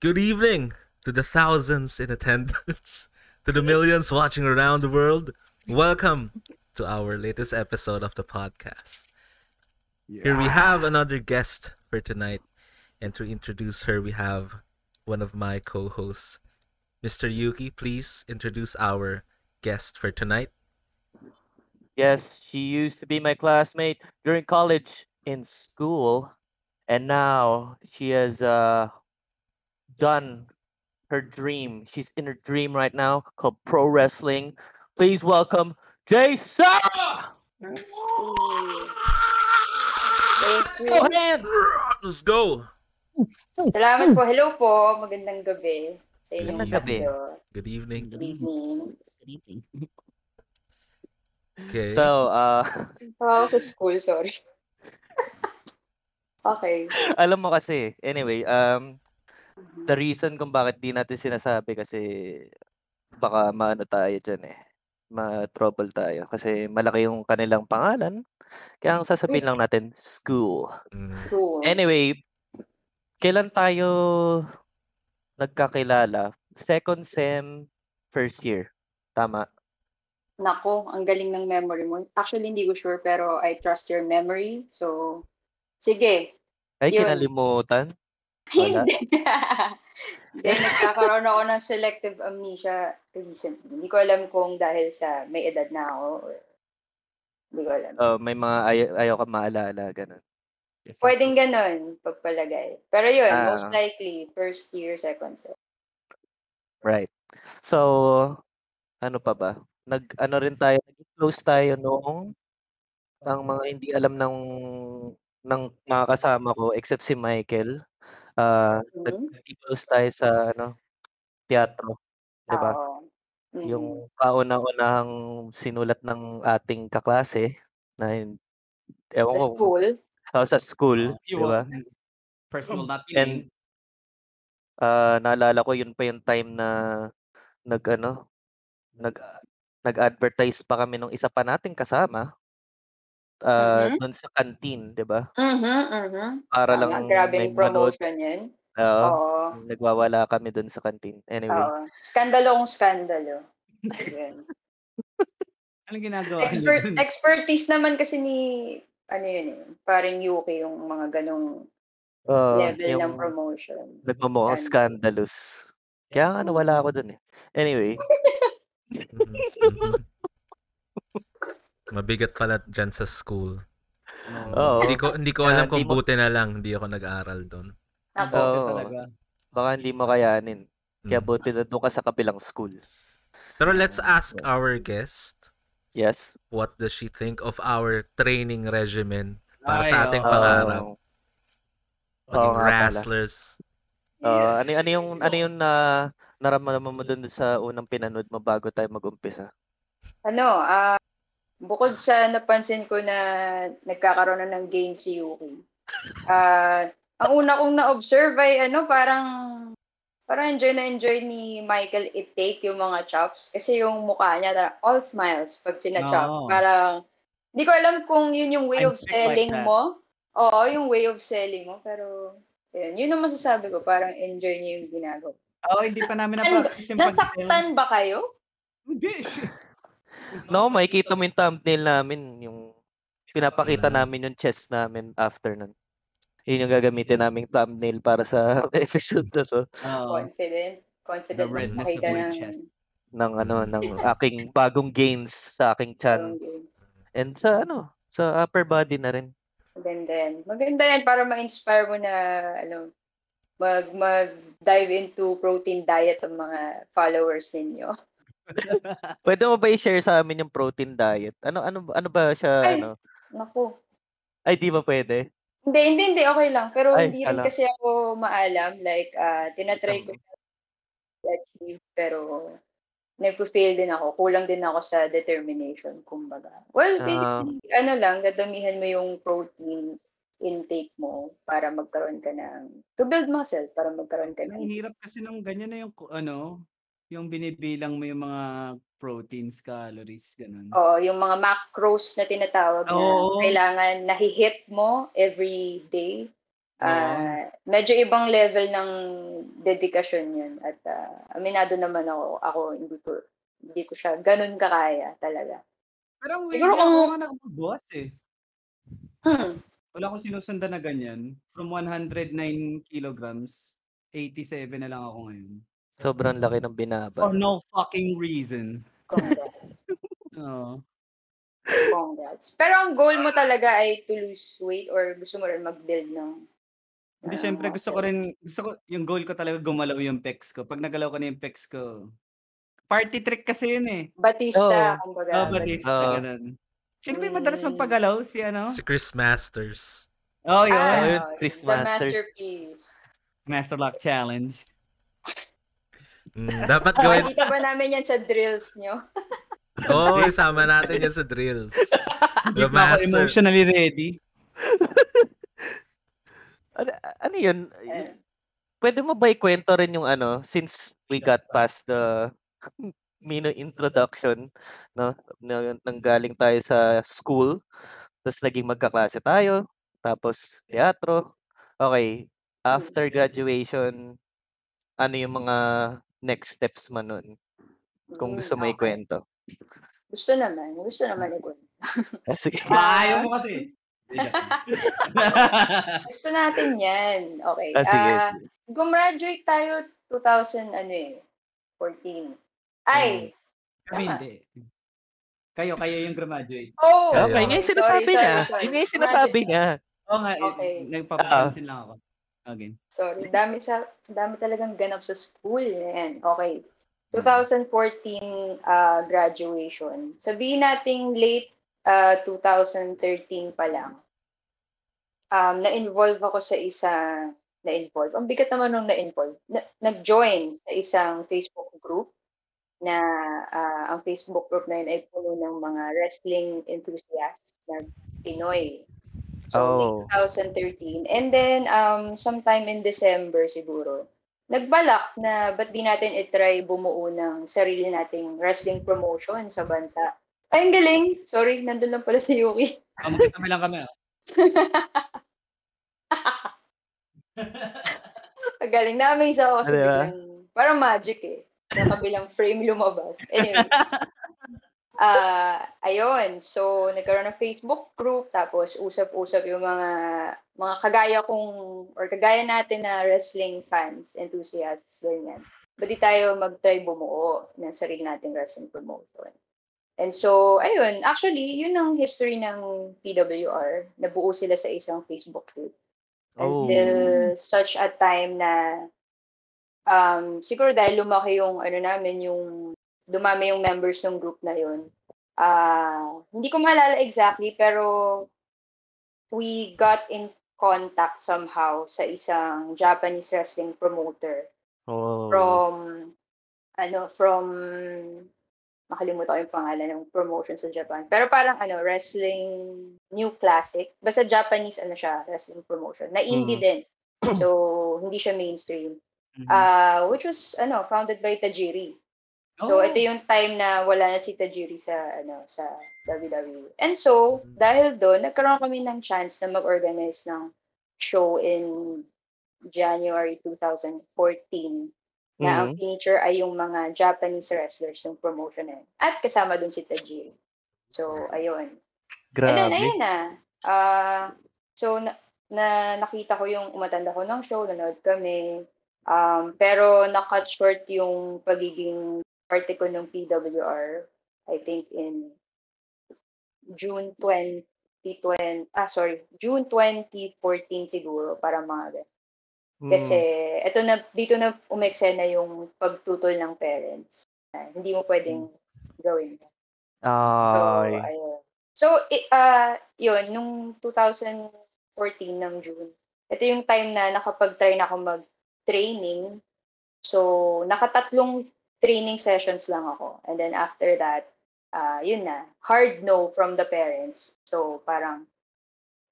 Good evening to the thousands in attendance, to the millions watching around the world. Welcome to our latest episode of the podcast. Here we have another guest for tonight, and to introduce her, we have one of my co hosts, Mr. Yuki. Please introduce our guest for tonight. Yes, she used to be my classmate during college in school, and now she has uh done her dream. She's in her dream right now called pro wrestling. Please welcome Jay Sarah. Thank Go you. hands. Let's go. Salamat po. Hello po. Magandang gabi sa inyong Magandang gabi. tatlo. Good evening. Good evening. Good evening. Okay. So, uh, Ako sa school, sorry. okay. alam mo kasi, anyway, um, the reason kung bakit di natin sinasabi kasi baka maano tayo dyan eh. Ma-trouble tayo kasi malaki yung kanilang pangalan. Kaya ang sasabihin lang natin, school. Mm, School. Anyway, kailan tayo nagkakilala? Second sem, first year. Tama. Nako, ang galing ng memory mo. Actually, hindi ko sure, pero I trust your memory. So, sige. Ay, Yun. kinalimutan. Wala. Hindi. Hindi, nagkakaroon ako ng selective amnesia recently. Hindi ko alam kung dahil sa may edad na ako or hindi ko alam. Oh, may mga ay ayaw ka maalala, ganun. Pwedeng ganun, pagpalagay. Pero yun, Ah. most likely, first year, second sem. Right. So, ano pa ba? Nag ano rin tayo, naging close tayo noong ang mga hindi alam ng ng mga kasama ko except si Michael. Ah, nag Mhm. naging close tayo sa ano, teatro, 'di ba? Oo. Mhm. Yung kauna-unahang sinulat ng ating kaklase na hin- ewan Sa ko, school, oh, sa school, Uh, you 'di ba? will not And named. ah, naalala ko yun pa yung time na nag ano, nag nag-advertise pa kami nung isa pa nating kasama ah, Mhm. doon sa canteen, 'di ba? Mhm, mhm. Para Tama, lang manood. promotion yun. Oo, Oo. nagwawala kami doon sa canteen. Anyway, Oo. Skandalo kung skandalo. Yun. Anong ginagawa Expert, dun? expertise naman kasi ni, ano yun eh, parang Yuki yung mga ganong oo, level ng Oh, yung promotion. nagmumukhang Scandal. scandalous. Kaya nga nawala ako doon eh. Anyway. Mabigat pala dyan sa school. Oo. Hindi ko hindi ko alam hindi kung mo- buti na lang hindi ako nag-aral doon. Ako, Oo. talaga. baka hindi mo kayanin. Kaya Mm. buti na doon ka sa kabilang school. Pero let's ask our guest Yes. what does she think of our training regimen para sa Ay, ating oo. pangarap. Maging pala. wrestlers. Oo, ano, ano yung ano yung na naramdaman mo doon sa unang pinanood mo bago tayo mag-umpisa? ano, ah, bukod sa napansin ko na nagkakaroon na ng gain si Yuki, ah, ang una kong na-observe ay ano, parang parang enjoy na enjoy ni Michael i-take yung mga chops kasi yung mukha niya na all smiles pag china-chop. Oo. Parang hindi ko alam kung yun yung way I'm of like selling that. mo. Oo, yung way of selling mo. Pero, yun, yun ang masasabi ko. Parang enjoy niyo yung ginagawa. Oo, hindi pa namin na-practice yung pag Nasaktan ba kayo? Hindi. No, makikita mo yung thumbnail namin, yung pinapakita namin yung chest namin after nun. Yun yung gagamitin naming thumbnail para sa episode na to Oo. Confident. Confident The redness of my ng chest. ng ano ng aking bagong gains sa aking chan and sa ano sa upper body na rin. Maganda yan. Maganda yan para ma-inspire mo na ano, mag mag dive into protein diet ng mga followers ninyo. Pwede mo ba i-share sa amin yung protein diet? Ano ano ano ba siya Ay. ano? Naku. Ay di ba pwede? Hindi, hindi, hindi. Okay lang. Pero Ay, hindi rin ala. kasi ako maalam. Like, ah tinatry ko siya i-achieve, pero nagpo-fail din ako. Kulang din ako sa determination, kumbaga. Well, Ah. basically, ano lang, dadamihan mo yung protein intake mo para magkaroon ka ng, to build muscle, para magkaroon ka Ang ng, hirap kasi nung ganyan na yung ano, yung binibilang mo yung mga proteins, calories, ganun. oh, yung mga macros na tinatawag na Oo. kailangan nahi-hit mo every day. Ah, medyo ibang level ng dedikasyon 'yun at ah, aminado naman ako, ako hindi ko hindi ko siya gano'n kakaya talaga. Pero ang weird Siguro ako kung- nga nakapag-boss eh. Hmm. Wala akong sinusundan na ganyan. From 109 kilograms, 87 na lang ako ngayon. Sobrang laki ng binaba. For no fucking reason. Congrats. Oo. Congrats. Pero ang goal mo talaga ay to lose weight or gusto mo rin mag-build ng Hindi, Ah, syempre gusto ko rin, gusto ko, yung goal ko talaga gumalaw yung pecs ko. Pag nagalaw ko na yung pecs ko, party trick kasi yun eh. Batista, Oo. kumbaga. Oh, Batista. Batista, Oo. ganun. Sino ba yung madalas Mm. magpagalaw? Si ano? Si Chris Masters. Oh, yun. Ah, oh, Chris the Masters. masterpiece. Master Lock Challenge. Mm, dapat gawin. Makikita ba namin yan sa drills nyo? Oo, oh, isama natin yan sa drills. Hindi pa ako emotionally ready. Ano, ano yun? Eh. Pwede mo ba ikwento rin yung ano, since we got past the Mino introduction, no? Na, nanggaling tayo sa school, tapos naging magkaklase tayo, tapos teatro. Okay, after graduation, ano yung mga next steps mo nun? Kung gusto mo okay. ikwento. Gusto naman. Gusto naman ikon. Ah, sige. Maayaw mo kasi. Gusto natin yan. Okay. Ah, sige, Ah, sige. gumraduate tayo 2000, ano eh, 14. Ay! Kami Tama. hindi. Kayo, kayo yung graduate. Oh! Okay, yun yung sorry, sinasabi sorry, niya. sorry. Yun yung sinasabi niya. Oo nga, Okay. okay. nagpapapansin lang ako. Okay. Sorry, dami sa dami talagang ganap sa school. Yan. Okay. 2014 uh, graduation. Sabihin nating late uh, 2013 pa lang. Um, na-involve ako sa isa na-involve. Ang bigat naman nung na-involve. Na, nag-join sa isang Facebook group na ah, ang Facebook group na yun ay puno ng mga wrestling enthusiasts na Pinoy. So, Oh. late 2013. And then, um, sometime in December siguro, nagbalak na ba't di natin itry bumuo ng sarili nating wrestling promotion sa bansa. Ay, ang galing! Sorry, nandun lang pala si Yuki. Oh, magkatabi lang kami. ah. Ang galing. Na-amaze ako kasi biglang, parang magic eh. Sa kabilang frame lumabas. Anyway. Ah, ayun. So, nagkaroon ng Facebook group, tapos usap-usap yung mga mga kagaya kong, or kagaya natin na wrestling fans, enthusiasts, ganyan. Di tayo mag-try bumuo ng sarili nating wrestling promotion? And so, ayun, actually, yun ang history ng PWR. Nabuo sila sa isang Facebook group. Oh. Until such a time na um, siguro dahil lumaki yung ano namin, yung dumami yung members ng group na yun. Ah, hindi ko maalala exactly, pero we got in contact somehow sa isang Japanese wrestling promoter Oh. from ano from makalimutan ko yung pangalan ng promotion sa Japan. Pero parang ano, wrestling new classic. Basta Japanese ano siya, wrestling promotion. Na indie din. So, hindi siya mainstream. Mhm. Uh, which was ano, founded by Tajiri. So, Oh. ito yung time na wala na si Tajiri sa ano sa WWE. And so, dahil doon, nagkaroon kami ng chance na mag-organize ng show in January 2014 na ang Mhm. feature ay yung mga Japanese wrestlers ng promotion na yun. At kasama dun si Tajiri. So, ayun. And then, Grabe. ayun na. Ah, so, na, na nakita ko yung umatanda ko ng show, nanood kami. Um, pero nakat short yung pagiging parte ko ng PWR, I think in June 2020, ah sorry, June 2014 siguro, para mga. Mm. Kasi ito na dito na umeksena yung pagtutol ng parents. Na hindi mo pwedeng gawin. So, Ay. ayun. So, ah, yun, nung 2014 ng June, ito yung time na nakapag-try na ako mag-training. So, nakatatlong training sessions lang ako. And then after that, ah, yun na, hard no from the parents. So, parang,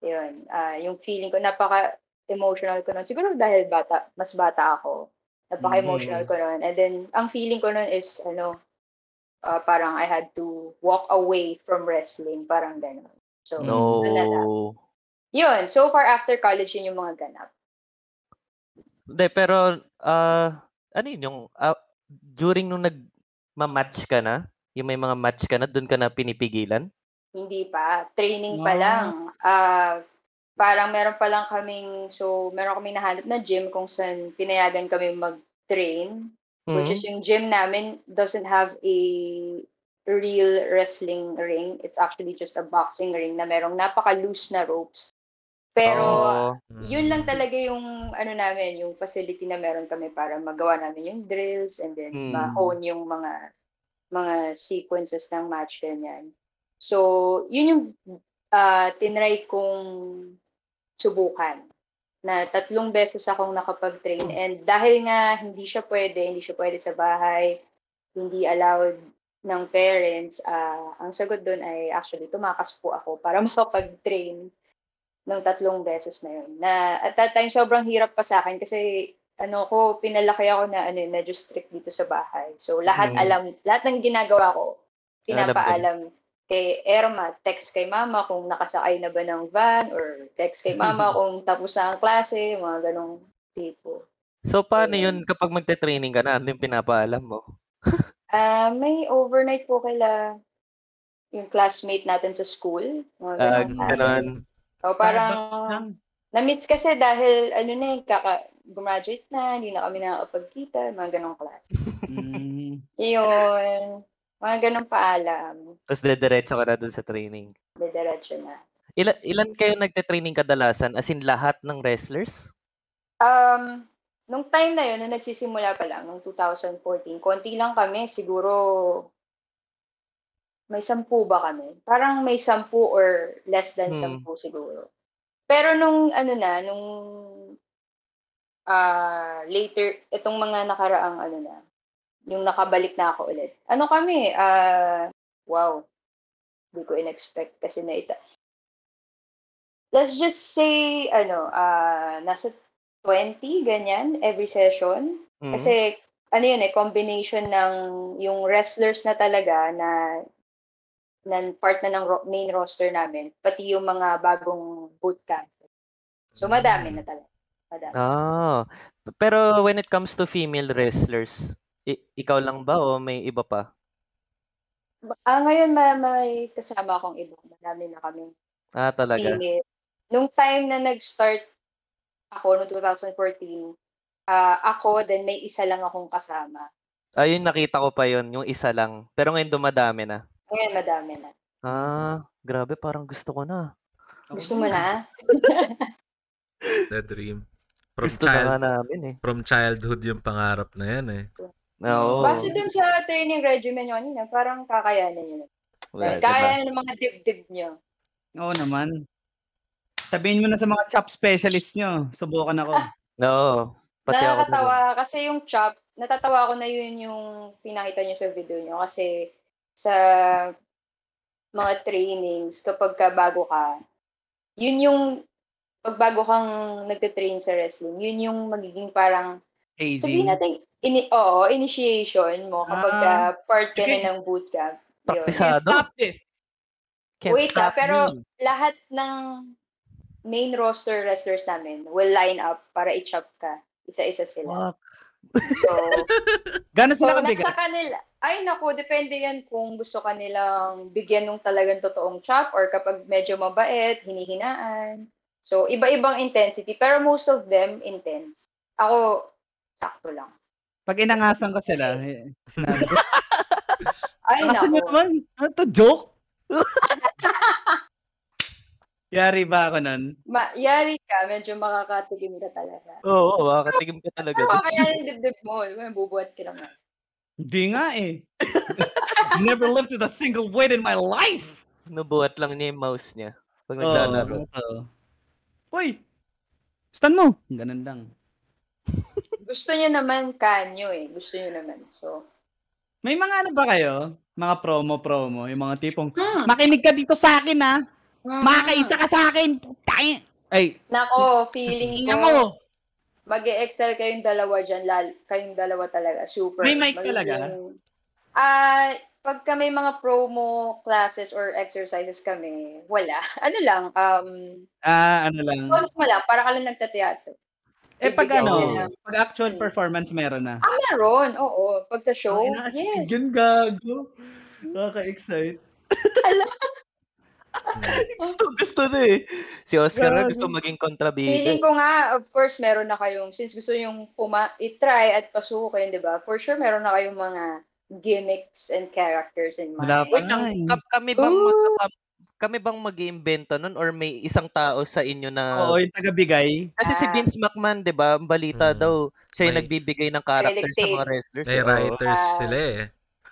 yun, ah, yung feeling ko, napaka-emotional ko nun. Siguro dahil bata, mas bata ako. Napaka-emotional Mhm. ko nun. And then, ang feeling ko nun is, ano, ah, parang I had to walk away from wrestling, parang gano'n. So, No. na lang. Yun, so far after college, yun yung mga ganap. Hindi, pero ah ano yun yung ah, during nung nag-match ka na, yung may mga match ka na, doon ka na pinipigilan? Hindi pa. Training pa Ah. lang. Ah, parang meron pa lang kaming, so meron kaming nahanap na gym kung saan pinayagan kami mag-train. Which Mhm. is yung gym namin doesn't have a real wrestling ring. It's actually just a boxing ring na merong napaka-loose na ropes. Pero Oo. yun lang talaga yung ano namin, yung facility na meron kami para magawa namin yung drills and then Hmm. ma-hone yung mga mga sequences ng match ganyan. So, yun yung uh, tinry kong subukan na tatlong beses akong nakapag-train and dahil nga hindi siya pwede, hindi siya pwede sa bahay, hindi allowed ng parents, ah, ang sagot doon ay actually tumakas po ako para makapag-train ng tatlong beses na yun. Na at that time sobrang hirap pa sa akin kasi ano ko pinalaki ako na ano medyo strict dito sa bahay. So lahat Mm. alam, lahat ng ginagawa ko pinapaalam kay Erma, text kay mama kung nakasakay na ba ng van or text kay mama kung tapos na ang klase, mga ganong tipo. So, paano Ayun. yun kapag magte-training ka na? Ano yung pinapaalam mo? Ah, may overnight po kila yung classmate natin sa school. Mga Ah, ganong klase. O Starbucks parang lang. na-meets kasi dahil ano na eh, kaka graduate na, hindi na kami nakakapagkita, mga ganong klase. Mm. Yun, mga ganong paalam. Tapos dediretso ka na dun sa training. Didiretso na. Ilan, ilan kayo nagte-training kadalasan? As in lahat ng wrestlers? Um, nung time na yun, nung nagsisimula pa lang, nung 2014, konti lang kami, siguro may sampu ba kami? Parang may sampu or less than Hmm. sampu siguro. Pero nung ano na, nung ah later, itong mga nakaraang ano na, yung nakabalik na ako ulit. Ano kami, ah wow, hindi ko in-expect kasi na ita. Let's just say, ano, ah nasa 20, ganyan, every session. Mhm. Kasi, ano yun eh, combination ng yung wrestlers na talaga na na part na ng ro- main roster namin, pati yung mga bagong bootcamp. So, madami na talaga. Madami. Ah, pero when it comes to female wrestlers, i- ikaw lang ba o may iba pa? Ah, ngayon may, may kasama akong iba. Madami na kami Ah, talaga. female. Nung time na nag-start ako, noong 2014, ah ako, then may isa lang akong kasama. Ayun, nakita ko pa yun, yung isa lang. Pero ngayon dumadami na. Ngayon, madami na. Ah, grabe, parang gusto ko na. Gusto mo na? The dream. From Gusto na nga child namin eh. from childhood yung pangarap na yan eh. Oo. Base dun sa training regimen nyo kanina, parang kakayanin nyo na. Wala, diba? Kaya ng mga dibdib nyo. Oo naman. Sabihin mo na sa mga chop specialist nyo. Subukan ako. Oo. Pati ako. din. Nakakatawa kasi yung chop, natatawa ko na yun yung pinakita nyo sa video nyo kasi sa mga trainings, kapag ka bago ka, yun yung pag bago kang nagte-train sa wrestling, yun yung magiging parang, sabihin Hazing. natin, ini oo, initiation mo kapag ka Ah, part ka na ng bootcamp. Yun. Practice Can't Sado? stop this. Can't Wait ah, stop pero me. lahat ng main roster wrestlers namin will line up para i-chop ka. Isa-isa sila. Fuck. So, Gano'n so sila nasa kabigat? kanila, ay naku, depende yan kung gusto kanilang bigyan ng talagang totoong chop or kapag medyo mabait, hinihinaan. So, iba-ibang intensity, pero most of them intense. Ako, sakto lang. Pag inangasan ko sila, eh, sinabi ko, Ay, Kasi naku. naman, ano to, joke? Yari ba ako nun? Ma- yari ka, medyo makakatigim ka talaga. Oo, oh, makakatigim ka talaga. Pero dun. kaya yung dibdib mo, bubuhat ka naman. Hindi nga eh. Never lifted a single weight in my life. Nubuhat lang niya yung mouse niya. Pag Oo, naglalaro. ano to? Uy! Stan mo! Ganun lang. Gusto nyo naman kanyo eh. Gusto nyo naman. So, May mga ano ba kayo? Mga promo-promo? Yung mga tipong, hmm. makinig ka dito sa akin ha! Hmm. Makakaisa ka sa akin! Putang! Ay, Nako, feeling ko, mo! mag excel kayong dalawa dyan. Lal, kayong dalawa talaga. Super. May mic Magiging- talaga? Ah, pagka may mga promo classes or exercises kami, wala. Ano lang, um, Ah, ano lang. pause mo lang, para ka lang nagtateatro. Eh pag ano, ng- pag actual Hmm. performance meron na. Ah, meron. Oo. Pag sa show, ina, astig yes. yun, gago. Nakaka-excite. Gusto, gusto na eh. Si Oscar Grabe. gusto maging kontrabida. Feeling ko nga, of course, meron na kayong, since gusto yung puma, i-try at pasukin, di ba? For sure, meron na kayong mga gimmicks and characters in mind. Wala pa Wait lang, eh. ka- kami bang Ooh. magpapa- kami bang mag-iimbento nun or may isang tao sa inyo na Oo, yung taga-bigay. Kasi si Ah. Vince McMahon, 'di ba, ang balita Mm. daw, siya yung May- nagbibigay ng character sa mga wrestlers. May eh. Oo. writers Ah. sila eh.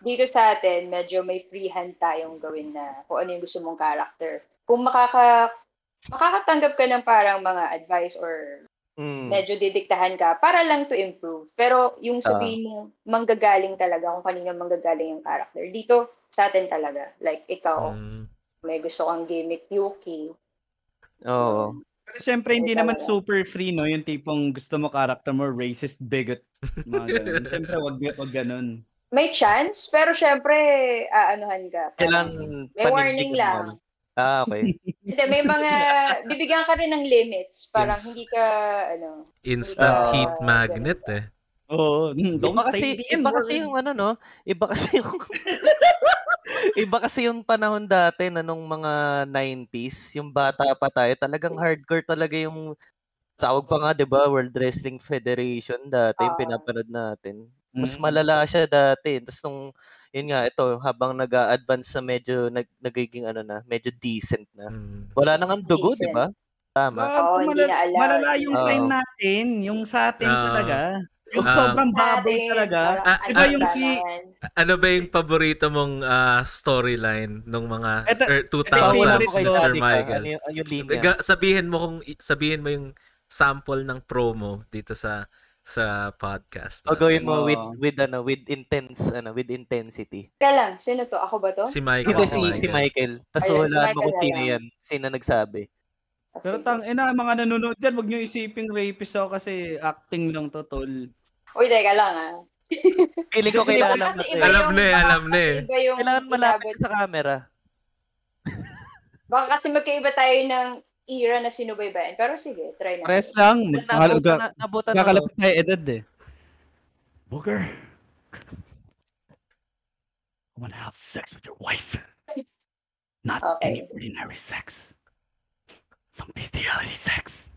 Dito sa atin, medyo may freehand tayong gawin na kung ano yung gusto mong character. Kung makaka makakatanggap ka ng parang mga advice or Mm. medyo didiktahan ka para lang to improve. Pero yung Ah. sabihin mo, manggagaling talaga kung kanina manggagaling yung character. Dito, sa atin talaga. Like, ikaw, Mm. may gusto kang gimmick, Yuki. Oo. Pero syempre, hindi naman super free, no? Yung tipong gusto mo character mo, racist, bigot. Mga ganun. syempre, wag, wag ganun. May chance, pero syempre, aanuhan ka. Kailan May warning lang. Ah, okay. Hindi, may mga, bibigyan ka rin ng limits. Parang Yes. hindi ka, ano, Instant Ah, heat magnet eh. Oo. mm, Don't Iba kasi, say the iba kasi yung ano, no? Iba kasi yung... iba kasi yung panahon dati na nung mga 90s, yung bata pa tayo, talagang hardcore talaga yung tawag pa nga, 'di ba, World Wrestling Federation dati yung Ah. pinapanood natin. Mas Mm. malala siya dati. Tapos nung yun nga ito, habang nag-a-advance na medyo nag nagiging ano na, medyo decent na. Mm. Wala nang ang dugo, 'di Decent. ba? Tama. Hindi malala, na malala yung Oo. time natin. Yung sa atin Oo. talaga. Yung Ah. sobrang baboy talaga. Ah, iba yung ano si-. Ano ba yung paborito mong ah, storyline nung mga Ito- er, ito yung 2000s, favorite ko, Mr. Michael? Ano yung, yung linya? Sabihin mo kung sabihin mo yung sample ng promo dito sa sa podcast. O gawin mo with Oo. with ano, with intense ano, with intensity. Lang, sino to? Ako ba to? Si Michael. Hindi si si Michael. si Michael. Tapos Ayun, si wala mo Michael kung na sino yan. Sino nagsabi. Pero tang ina, mga nanonood dyan, wag nyo isiping rapist ako kasi acting lang to, tol. Uy, teka lang ah. Feeling ko Kasi kailangan Kasi mo eh. Alam yung na eh, alam na kasi eh. Iba yung Kailangan malapit sa camera. Baka kasi magkaiba tayo ng era na sinubaybayan. Pero sige, try natin. Press lang. Nabutan na, nabutan na. Kakalapit tayo edad eh. Booker. I wanna have sex with your wife. Not Okay. any ordinary sex. Some bestiality sex.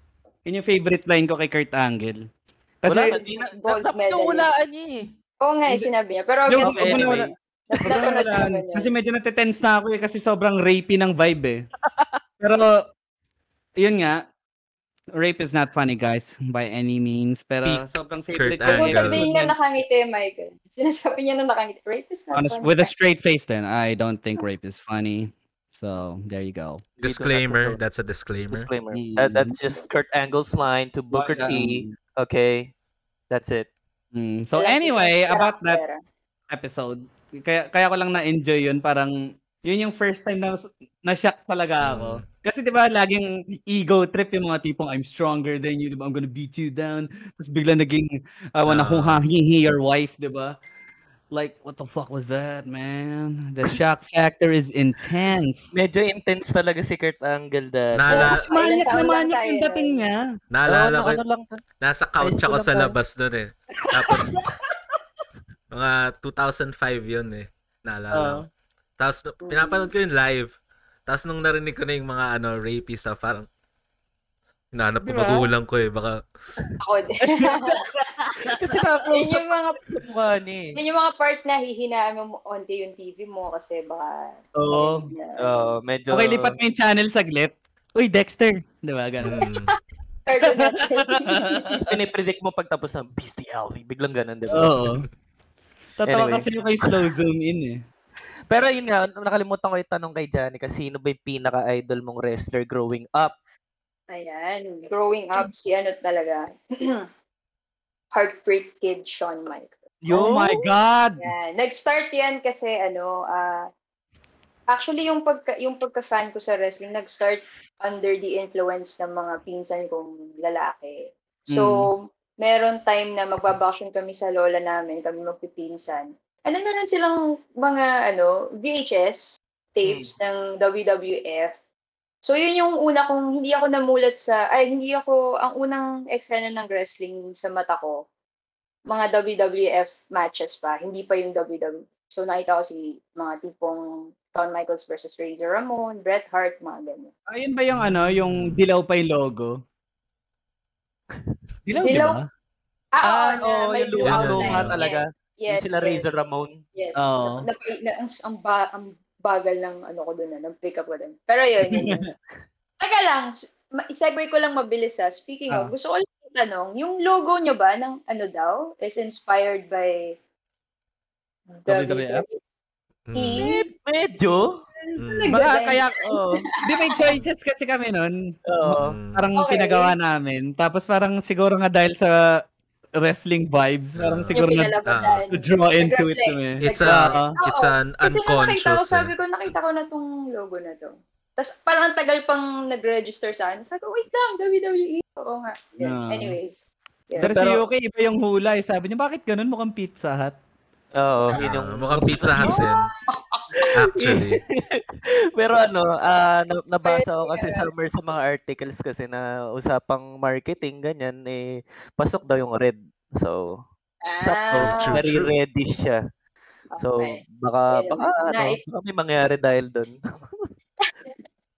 Yun yung favorite line ko kay Kurt Angle. Kasi, Wala, hindi na. Nawalaan niya eh. Oo nga, eh, sinabi niya. Pero Yung- okay, anyway. Kasi medyo natitense na ako eh kasi sobrang rapey ng vibe eh. Pero yun nga, rape is not funny guys by any means. Pero Peak sobrang favorite Huwag mo Angle. sabihin niya nakangiti, Michael. Sinasabi niya na nakangiti. Rape is not Honest, funny. with a straight face then, I don't think rape is funny. So, there you go. Disclaimer, Dito na to. that's a disclaimer. Disclaimer. Mm. That, that's just Kurt Angle's line to Booker T. Okay? That's it. Mm, So anyway, about that episode, kaya kaya ko lang na-enjoy yun, parang yun yung first time na na-shock talaga ako. Mm. Kasi 'di ba laging ego trip yung mga tipong I'm stronger than you, 'di ba? I'm gonna beat you down. Tapos bigla naging I wanna Ah. huhahihi your wife, 'di ba? Like what the fuck was that, man? The shock factor is intense. Medyo intense talaga si Kurt Angle dati. Naalala- Kasi manyak na manyak yung dating nun. niya. Naalala ko, ano lang. nasa couch ako sa labas doon eh. Tapos, mga 2005 yun eh. Naalala ko. Tapos, no- pinapanood ko yung live. Tapos, nung narinig ko na yung mga ano, rapey stuff, parang, hinahanap ko Di ba? magulang ko eh. Baka, Ako din. Kasi yun na-close yung mga eh. yun yung mga part na hihinaan mo onti yung TV mo kasi baka Oo. na- Oo, medyo... Okay, lipat mo yung channel saglit. Uy, Dexter. 'Di ba ganun? mm, Network. Pinipredict mo pagtapos ng bestiality. Biglang ganun, di ba? Oo. Tatawa Anyway. kasi yung kay slow zoom in eh. Pero yun nga, nakalimutan ko yung tanong kay Johnny kasi sino ba yung pinaka-idol mong wrestler growing up? Ayan, growing up si ano talaga. Heartbreak Kid Shawn Michaels. Oh my God! Yan. Nag-start yan kasi ano, ah actually yung pagka yung pagka-fan ko sa wrestling nag-start under the influence ng mga pinsan kong lalaki. So, meron time na magbabakasyon kami sa lola namin, kami magpipinsan. Then meron silang mga ano, VHS tapes ng WWF. So yun yung una kong hindi ako namulat sa ay hindi ako ang unang eksena ng wrestling sa mata ko. Mga WWF matches pa, hindi pa yung WWE. So nakita ko si mga tipong Shawn Michaels versus Razor Ramon, Bret Hart, mga ganyan. Ayun ba yung ano, yung dilaw pa yung logo? Dilaw, di Dilaw? ba? Ah, oo, Ah, na may yung blue outline. luha talaga. Yes, Yung sila yes, Razor Ramon. Yes. Oo. Na, na, na, ang, ang, ba, ang bagal ng ano ko doon, ng pick up ko doon. Pero yun, yun. yun. Teka lang, i-segue ko lang mabilis ha. Speaking Ah. of, gusto ko lang tanong, yung logo nyo ba ng ano daw is inspired by WWF? Mm. Med- medyo. Mm. Baka kaya, Oo. di may choices kasi kami nun. Oo. Mm. Parang Okay. pinagawa namin. Tapos parang siguro nga dahil sa wrestling vibes, parang Ah. siguro na to draw into it kami. It's Like, a it's an Kasi nung nakita ko, unconscious. sabi eh. ko, nakita ko na tong logo na to. Tapos parang ang tagal pang nag-register sa akin. Sabi ko, wait lang, WWE. Oo nga. Yun. Ah. Anyways. Yun. Pero, si Pero- Yuki, iba yung hula. eh. Sabi niya, bakit ganun? Mukhang Pizza Hut. Oo, Ah, yun yung... mukhang Pizza Hut din. Actually. Pero ano, ah na- nabasa ko kasi somewhere sa mga articles kasi na usapang marketing, ganyan, eh, pasok daw yung red. So, Ah, true, very reddish siya. So, okay. baka, Well, baka, ano, nai- baka may mangyari dahil doon.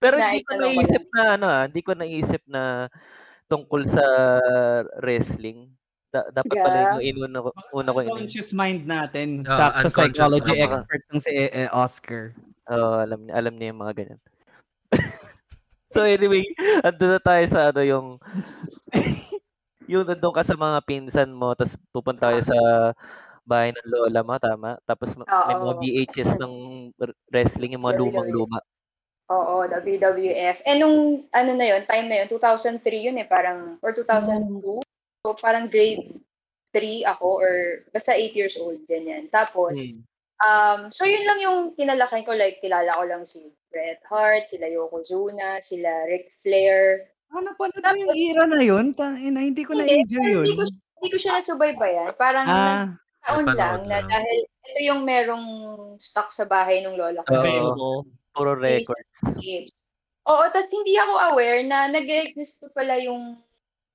Pero hindi ko naisip na, ano ah, hindi ko naisip na tungkol sa wrestling. Da- dapat pala Yeah. yung inuna ko, una ko ini. Unconscious mind natin. Ah, Sakto psychology mind. expert ng si eh, eh, Oscar. Oo, alam niya, alam niya yung mga ganyan. so anyway, ando na tayo sa ano yung yung nandun ka sa mga pinsan mo, tapos pupunta tayo sa bahay ng lola mo, tama? Tapos ma- may mga. VHS ng wrestling, yung mga lumang-luma. Oo, WWF. Eh nung ano na yun, time na yun, 2003 yun eh, parang, or 2002. So parang grade 3 ako or basta 8 years old, ganyan. Tapos, Hmm. um, so yun lang yung kinalaki ko, like kilala ko lang si Bret Hart, sila Yokozuna, sila Ric Flair. Ano pa na yung era na yun? Tangina, hindi ko na-enjoy yun. Hindi ko, hindi ko siya nasubaybayan. Parang Ah, taon Napanood lang na dahil ito yung merong stock sa bahay ng lola ko. Available. Puro records. Oo, tapos hindi ako aware na nag-exist pa pala yung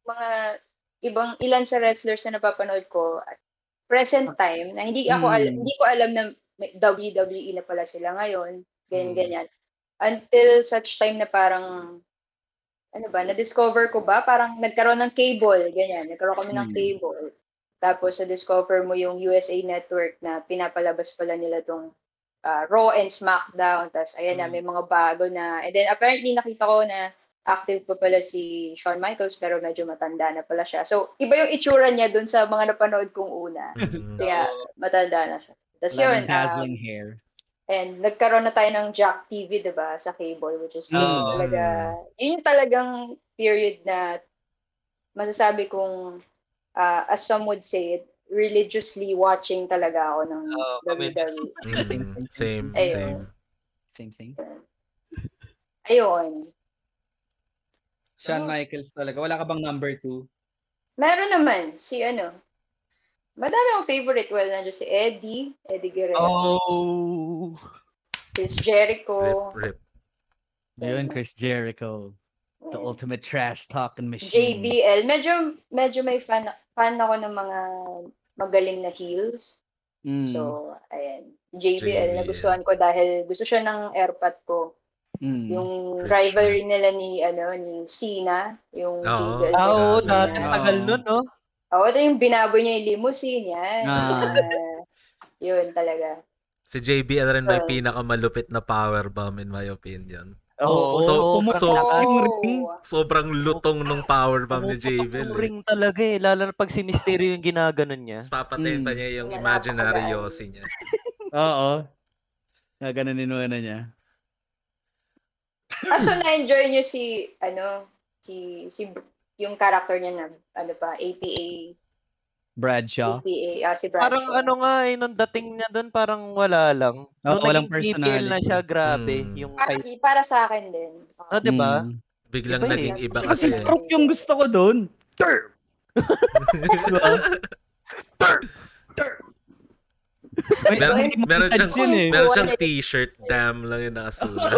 mga ibang ilan sa wrestlers na napapanood ko at present time na hindi ako al- Hmm. hindi ko alam na may WWE na pala sila ngayon, ganyan Hmm. ganyan. Until such time na parang ano ba, na-discover ko ba? Parang nagkaroon ng cable, ganyan. Nagkaroon kami ng Hmm. cable. Tapos, na-discover mo yung USA Network na pinapalabas pala nila tong uh, Raw and SmackDown. Tapos, ayan na, Mm. may mga bago na. And then, apparently, nakita ko na active pa pala si Shawn Michaels, pero medyo matanda na pala siya. So, iba yung itsura niya dun sa mga napanood kong una. Mm. Kaya, matanda na siya. Tapos yun, nang um, dazzling hair. and nagkaroon na tayo ng Jack TV, 'di ba, sa cable, which is yun Oo. talaga, yun yung talagang period na masasabi kong, uh, as some would say it, religiously watching talaga ako ng din. WWE. Mm. Same, same, Same, Ayun. same. Same thing. Ayun. Shawn Michaels talaga. Wala ka bang number two? Meron naman, si ano, madami akong favorite. Well, nandiyo si Eddie, Eddie Guerrero, Oh! Chris Jericho, Rip, rip. Yun, Chris Jericho. The mm, ultimate trash talking machine. JBL. Medyo, medyo may fan, fan ako ng mga magaling na heels. Mm. So, ayan. JBL, JBL. nagustuhan ko dahil gusto siya ng airpot ko. Mm. Yung rivalry nila ni, ano, ni Cena. Yung Oo. JBL. Ah, oo, dati tagal nun, no? Oo, ito yung binaboy niya yung limousine. Yan. Ah. Ah, yun talaga. Si JBL rin may Oh. pinakamalupit na power bomb in my opinion. Oo, So, pumusok so- yung ring. Sobrang lutong nung power bomb ni JBL. yung Eh. ring talaga eh. Lalo na pag si Mysterio yung ginaganon niya. Tapos papatayin pa Mm. niya yung imaginary Yossi niya. Oo. Na ganun na niya. Ah, so na-enjoy niyo si, ano, si, si, yung character niya na, ano pa, APA, Bradshaw. APA, ah, si Bradshaw. Parang ano nga eh, nung dating niya doon, parang wala lang. Oo, Nung walang naging GPL na personality. siya, grabe. Mm. Yung para, kay... para sa akin din. Ah, di ba? Mm. Biglang Iba eh. naging iba Tsaka Kasi kasi. si Farouk yung gusto ko doon. Diba? May, Meron- may meron siyang- yun eh. Meron siyang t-shirt, damn lang yung nakasulat.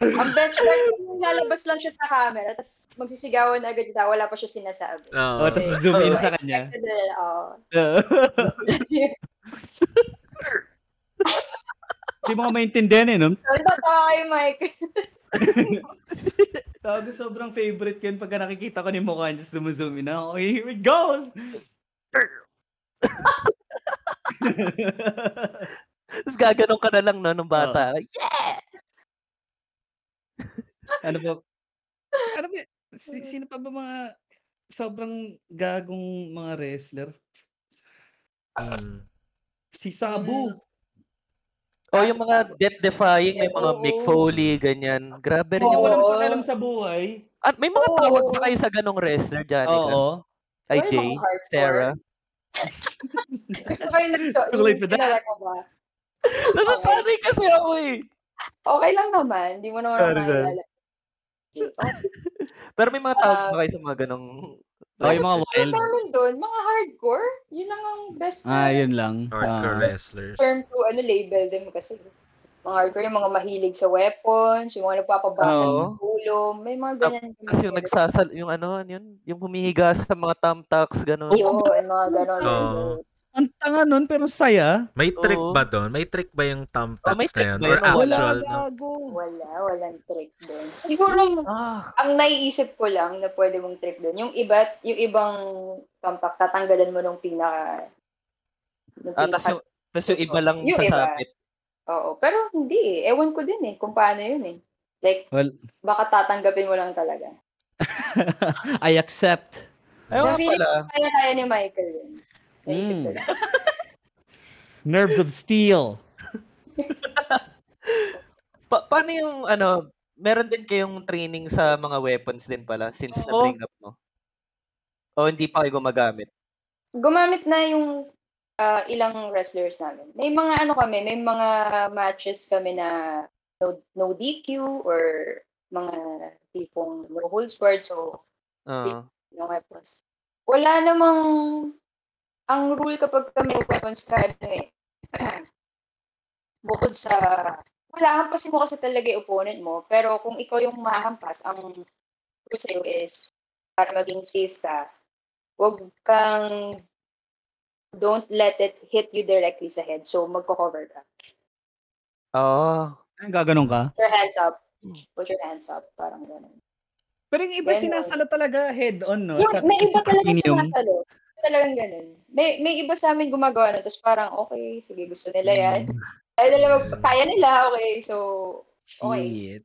Ang yung lalabas lang siya sa camera, tapos magsisigawan agad siya, wala pa siya sinasabi. Oo. Oh, tapos zoom in sa kanya. Oo. Hindi mo ka maintindihan eh, no? Ba tayo, Mike? Tawag sobrang favorite ko yun pagka nakikita ko ni mukha niya, zoom in na. Okay, here it goes! Tapos gaganon ka na lang no, nung bata. Yeah! ano ba? Ano ba? Si, sino pa ba mga sobrang gagong mga wrestlers? Mm. Si Sabu. O yung mga death-defying, may mga Oo. Mick Foley, ganyan. Grabe rin Hindi yung walang pakialam sa buhay. At may mga tawag Oo. pa kayo sa ganong wrestler, Janica? Oo. Kay Ay, Jay. Sarah. Gusto ko yung nagso, Too late yung for that. ba? Nasasanay kasi ako eh. Okay lang naman, hindi mo naman Sorry. Okay. Pero may mga tawag Ah. pa kayo sa mga ganong... Oh, yung mga Ano wild. namin doon? Mga hardcore? Yun lang ang best na Ah, yun lang. Hardcore Ah. wrestlers. term to ano, label din kasi. Mga hardcore, yung mga mahilig sa weapons, yung mga nagpapabasa Oo. ng ulo, may mga ganyan. Tapos yung nagsasal... Yung ano, yun? Yung humihiga sa mga thumbtacks, ganon. Yun, mga ganon. Oo. Ang tanga nun, pero saya. May trick Oo. ba doon? May trick ba yung thumb Oh, may na yun? Or yun? Wala, actual? no? gago. Wala, walang trick doon. Siguro, Ah, ang naiisip ko lang na pwede mong trick doon, yung iba, yung ibang thumbtacks, tatanggalan mo nung pinaka, nung ah tas yung, tas yung iba lang Yung iba. Oo, pero hindi eh. Ewan ko din eh, kung paano yun eh. Like, Well, baka tatanggapin mo lang talaga. I accept. Ayun nga pala. kaya-kaya ni Michael yun. Naisip ko Mm. Nerves of steel. Pa- paano yung ano, meron din kayong training sa mga weapons din pala since Oo. na-bring up mo? O hindi pa kayo gumagamit? Gumamit na yung ah, ilang wrestlers namin. May mga ano kami, may mga matches kami na no, no DQ or mga tipong no holds barred. So, Oo. yung weapons. Wala namang, ang rule kapag kami weapons ka, ano eh, bukod sa, wala, hampasin mo kasi talaga yung opponent mo, pero kung ikaw yung mahampas, ang rule sa'yo is, para maging safe ka, huwag kang, don't let it hit you directly sa head, so magko-cover ka. Oo. Ay, gaganon ka? Put your hands up. Put your hands up, parang gano'n. Pero yung iba Ganon. sinasalo talaga head on, no? Yung, Sa, may iba talaga premium. sumasalo. Talagang ganun. May, may iba sa amin gumagawa na, tapos parang, okay, sige, gusto nila yan. Mm. Kaya nila, mag- kaya nila, okay, so, okay. Shit.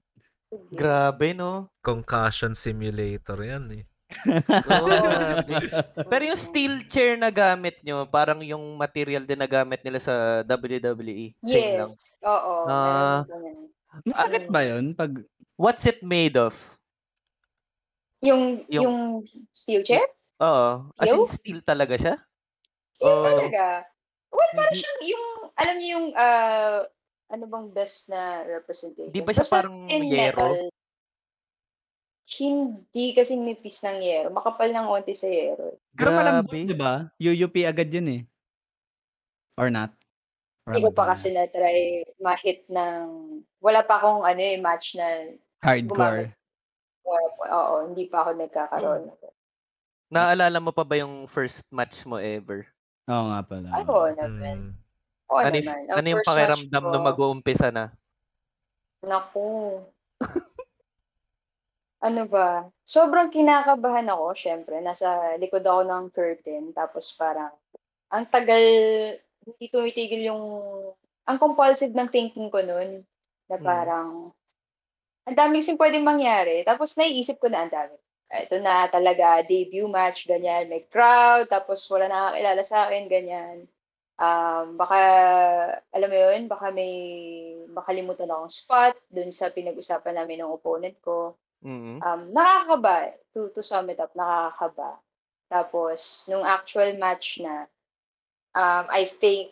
Grabe, no? Concussion simulator yan eh. Pero yung steel chair na gamit nyo, parang yung material din na gamit nila sa WWE. Same lang. Yes, oo. Ah. ganun. Masakit ba yun? Pag, What's it made of? Yung, Yung- yung, steel chair? Oo. As in Yung? steel talaga siya? Steel Oo. talaga. Well, parang siyang, yung, alam niyo yung, uh, ano bang best na representation? Di ba siya Basta parang yero? metal. Hindi kasi nipis ng yero. Makapal ng onti sa yero. pero malambot, Grabe. di ba? UUP agad yun eh. Or not? Or Hindi ko pa kasi na-try ma-hit ng... Wala pa akong ano eh, match na... Hardcore. Oo, hindi pa ako nagkakaroon. Naalala mo pa ba yung first match mo ever? Oo nga pala. Ay, oo naman. Mm. Oo ano, naman. Ang ano yung first match pakiramdam ko- na mag-uumpisa na? Naku. Ano ba? Sobrang kinakabahan ako, syempre. Nasa likod ako ng curtain. Tapos parang, ang tagal, hindi tumitigil yung, ang compulsive ng thinking ko nun. Na Hmm. parang, ang daming sim pwedeng mangyari. Tapos naiisip ko na ang dami. Ito na talaga, debut match, ganyan. May crowd, tapos wala nakakilala sa akin, ganyan. Um, baka, alam mo yun, baka may makalimutan akong spot dun sa pinag-usapan namin ng opponent ko. Mm Um, nakakaba, to, to sum it up, nakakaba. Tapos, nung actual match na, um, I think,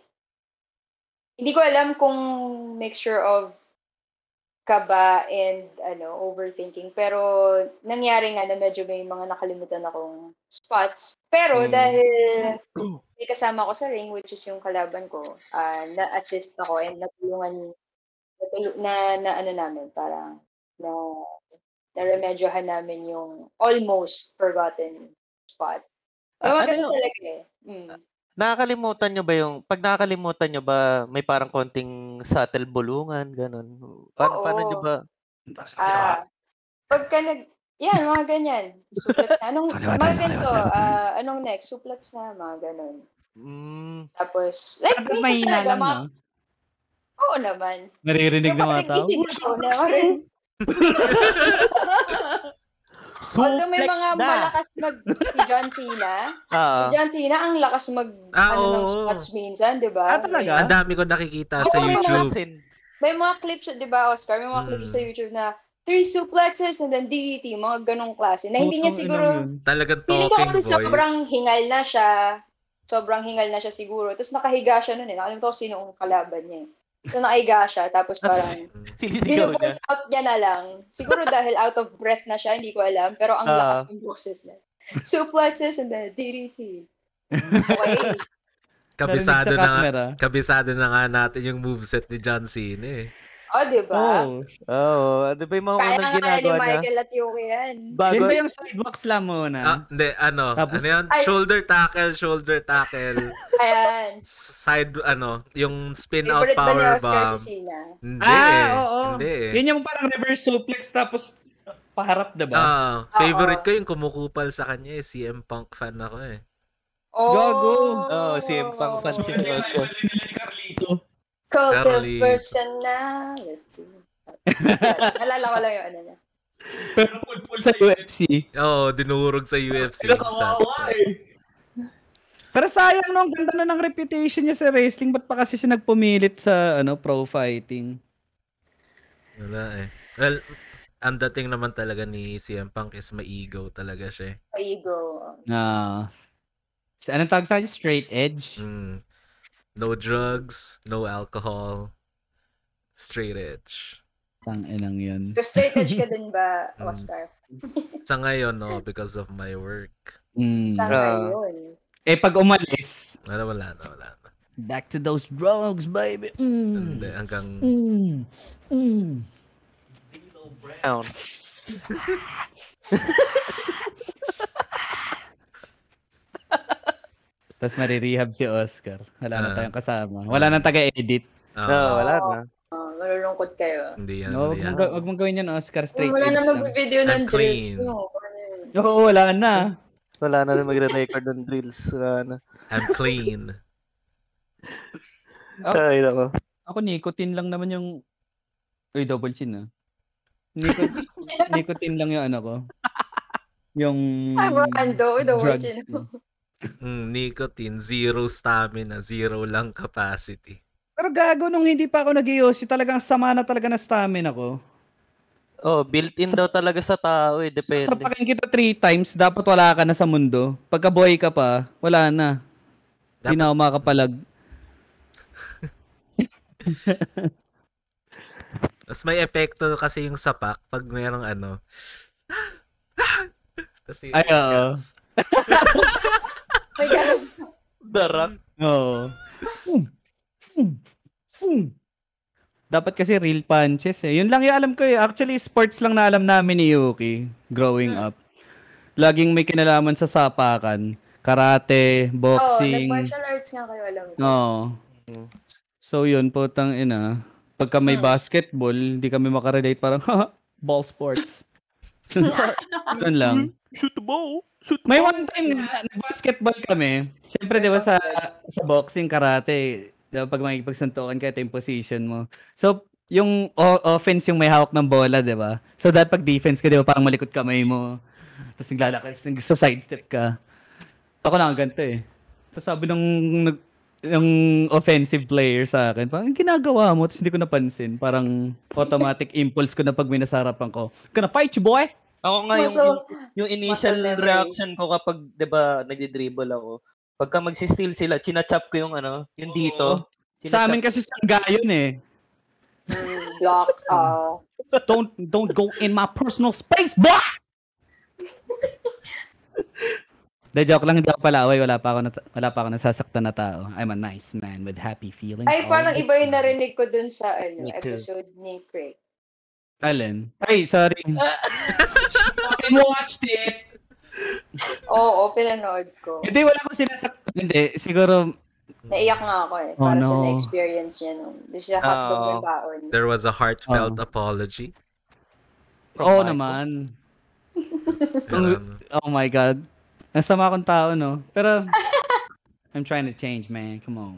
hindi ko alam kung mixture of kaba and ano overthinking pero nangyari nga na medyo may mga nakalimutan akong spots pero Mm. dahil may kasama ko sa ring, which is yung kalaban ko, ah, na-assist ako and natulungan, natulu- na, na ano namin, parang, na, na-remedyohan namin yung almost forgotten spot. Ah, Mga ano ganun yung- talaga eh. Mm. Nakakalimutan nyo ba yung, pag nakakalimutan nyo ba, may parang konting subtle bulungan, ganun. Paano, paano nyo Oo. ba? Ah, pagka nag, yan, mga ganyan. Suplex na. Anong, mga ganito, ah, anong next? Suplex na, mga ganun. Mm, Tapos, like, talaga, lang, mga, no? oo naman. Naririnig ng mga tao. iinis ako na, parang- Although may mga na! malakas mag, si John Cena, Ah, si John Cena ang lakas mag, Ah, ano ng spots minsan, di ba? Ah, talaga? Ang dami ko nakikita Oo, sa may mga YouTube. pansin. May mga clips, di ba, Oscar? May mga clips Mm. sa YouTube na three suplexes and then DDT, mga ganong klase. Na hindi niya siguro. Talagang feeling ko talking kasi voice. sobrang hingal na siya. Sobrang hingal na siya siguro. Tapos nakahiga siya nun eh. Nakalimutan ko sino ang kalaban niya eh. So nakahiga siya, tapos parang Sinisigaw niya. Bino-voice out niya na lang. Siguro dahil out of breath na siya, hindi ko alam. Pero ang Ah. lakas ng boses niya. Suplexes and then DDT. Okay. Kabisado na camera. kabisado na nga natin yung moveset ni John Cena eh. O, oh, di ba? Oh. Oo, ano ba yung mga Kaya unang nga ni ginagawa niya? Michael at Yuki yan. Bago, Yun ba yung sidewalk slam muna? Ah, hindi, ano, Tapos- ano yun? Ay. Shoulder tackle, shoulder tackle, Ayan. side, ano, yung spin out Favorite ni power bomb. Hindi ah, eh. oo. Hindi eh. Yun yung parang reverse suplex tapos paharap, diba? Ah, favorite Oo. ko yung kumukupal sa kanya eh. CM Punk fan ako eh. Oh. Gago. Oo, si Pang fan si Oscar. Cult of personality. Nalala ko lang yung ano niya. Pero pulpul sa UFC. Oo, oh, dinurog sa UFC. Kawawa eh. Pero sayang no, ang ganda na ng reputation niya sa wrestling. Ba't pa kasi siya nagpumilit sa ano pro fighting? Wala eh. Well, ang dating naman talaga ni CM Punk is may ego talaga siya eh. Ego. Ah. Uh, anong tawag sa kanya? Straight edge? Mm. No drugs, no alcohol, straight edge. Tang inang yun. So straight edge ka din ba, Mm. Oscar? Sa ngayon, no, because of my work. Mm. Saan Ah. yun? Eh pag umalis, Wala, wala na, wala na. back to those drugs, baby. Mm. Hindi, hanggang, Mm. Mm. Brown. Tapos marirehab si Oscar. Wala na Ah. tayong kasama. Wala nang taga-edit. ah, Oo, wala na. Oh, malulungkot kayo. hindi yan, No, hindi wag, mong, wag mong gawin yan, Oscar. Straight Wala na mag-video ng I'm drills. Oo, wala na. Wala na rin magre-record ng drills. Wala na. I'm clean. Oh. Ay, nako. Ako, nicotine lang naman yung... Uy, double chin ah. Nico- nicotine lang yung ano ko. Yung... Ay, drugs watching. ko. Mm, nicotine, zero stamina, zero lang capacity. Pero gago, nung hindi pa ako nag talagang sama na talaga na stamina ko. Oh, built-in daw talaga sa tao eh. Depende. Sapakin kita three times, dapat wala ka na sa mundo. Pagka boy ka pa, wala na. Hindi na ako makapalag. Tapos may epekto kasi yung sapak pag mayroong ano. Kasi, Ay, oo. May ganun. Oo. Mm. Mm. Mm. Dapat kasi real punches eh. Yun lang yung alam ko eh. Actually, sports lang na alam namin ni Yuki growing up. Laging may kinalaman sa sapakan. Karate, Oo, boxing. nag-martial arts nga kayo, alam ko. Oo. Mm. So yun, putang ina. Pagka may Hmm. basketball, hindi kami makarelate. Parang, "Haha, ball sports. Yun lang. Shoot the ball. May one time na nag-basketball kami. Siyempre, di ba sa sa boxing, karate, di ba, pag makikipagsuntukan ka, ito yung position mo. So, yung offense yung may hawak ng bola, di ba? So, dapat pag defense ka, di ba, parang malikot kamay mo. Tapos naglalakas, sa sidestep ka. Ako na ganito eh. Tapos sabi nung, nag, yung offensive player sa akin, parang "Ang ginagawa mo, tapos hindi ko napansin. Parang automatic impulse ko na pag may nasarapan ko. Gonna fight you, boy! Ako nga yung, Muscle- yung, yung initial reaction ko kapag, 'di ba, nagdi-dribble ako. Pagka magsi-steal sila, chinachap ko yung ano, yung dito. Sa amin kasi sangga yun eh. Mm, block. ah. don't don't go in my personal space, boy. De joke lang, hindi ako palaway. Wala pa ako, nat- wala pa ako nasasaktan na tao. I'm a nice man with happy feelings. Ay, parang iba yung narinig ko dun sa ano, episode ni Craig. Alin? Ay, sorry. Fucking watched it. Oo, pinanood ko. Hindi, wala akong sinasak... Hindi, siguro... Naiyak nga ako eh. Oh, Para sa no. na-experience niya nung doon siya hotdog Oo. ng baon. There was a heartfelt Oh. apology. Oo Michael. naman. Um, Oh my God. Nasama akong tao, no? Pero... I'm trying to change, man. Come on.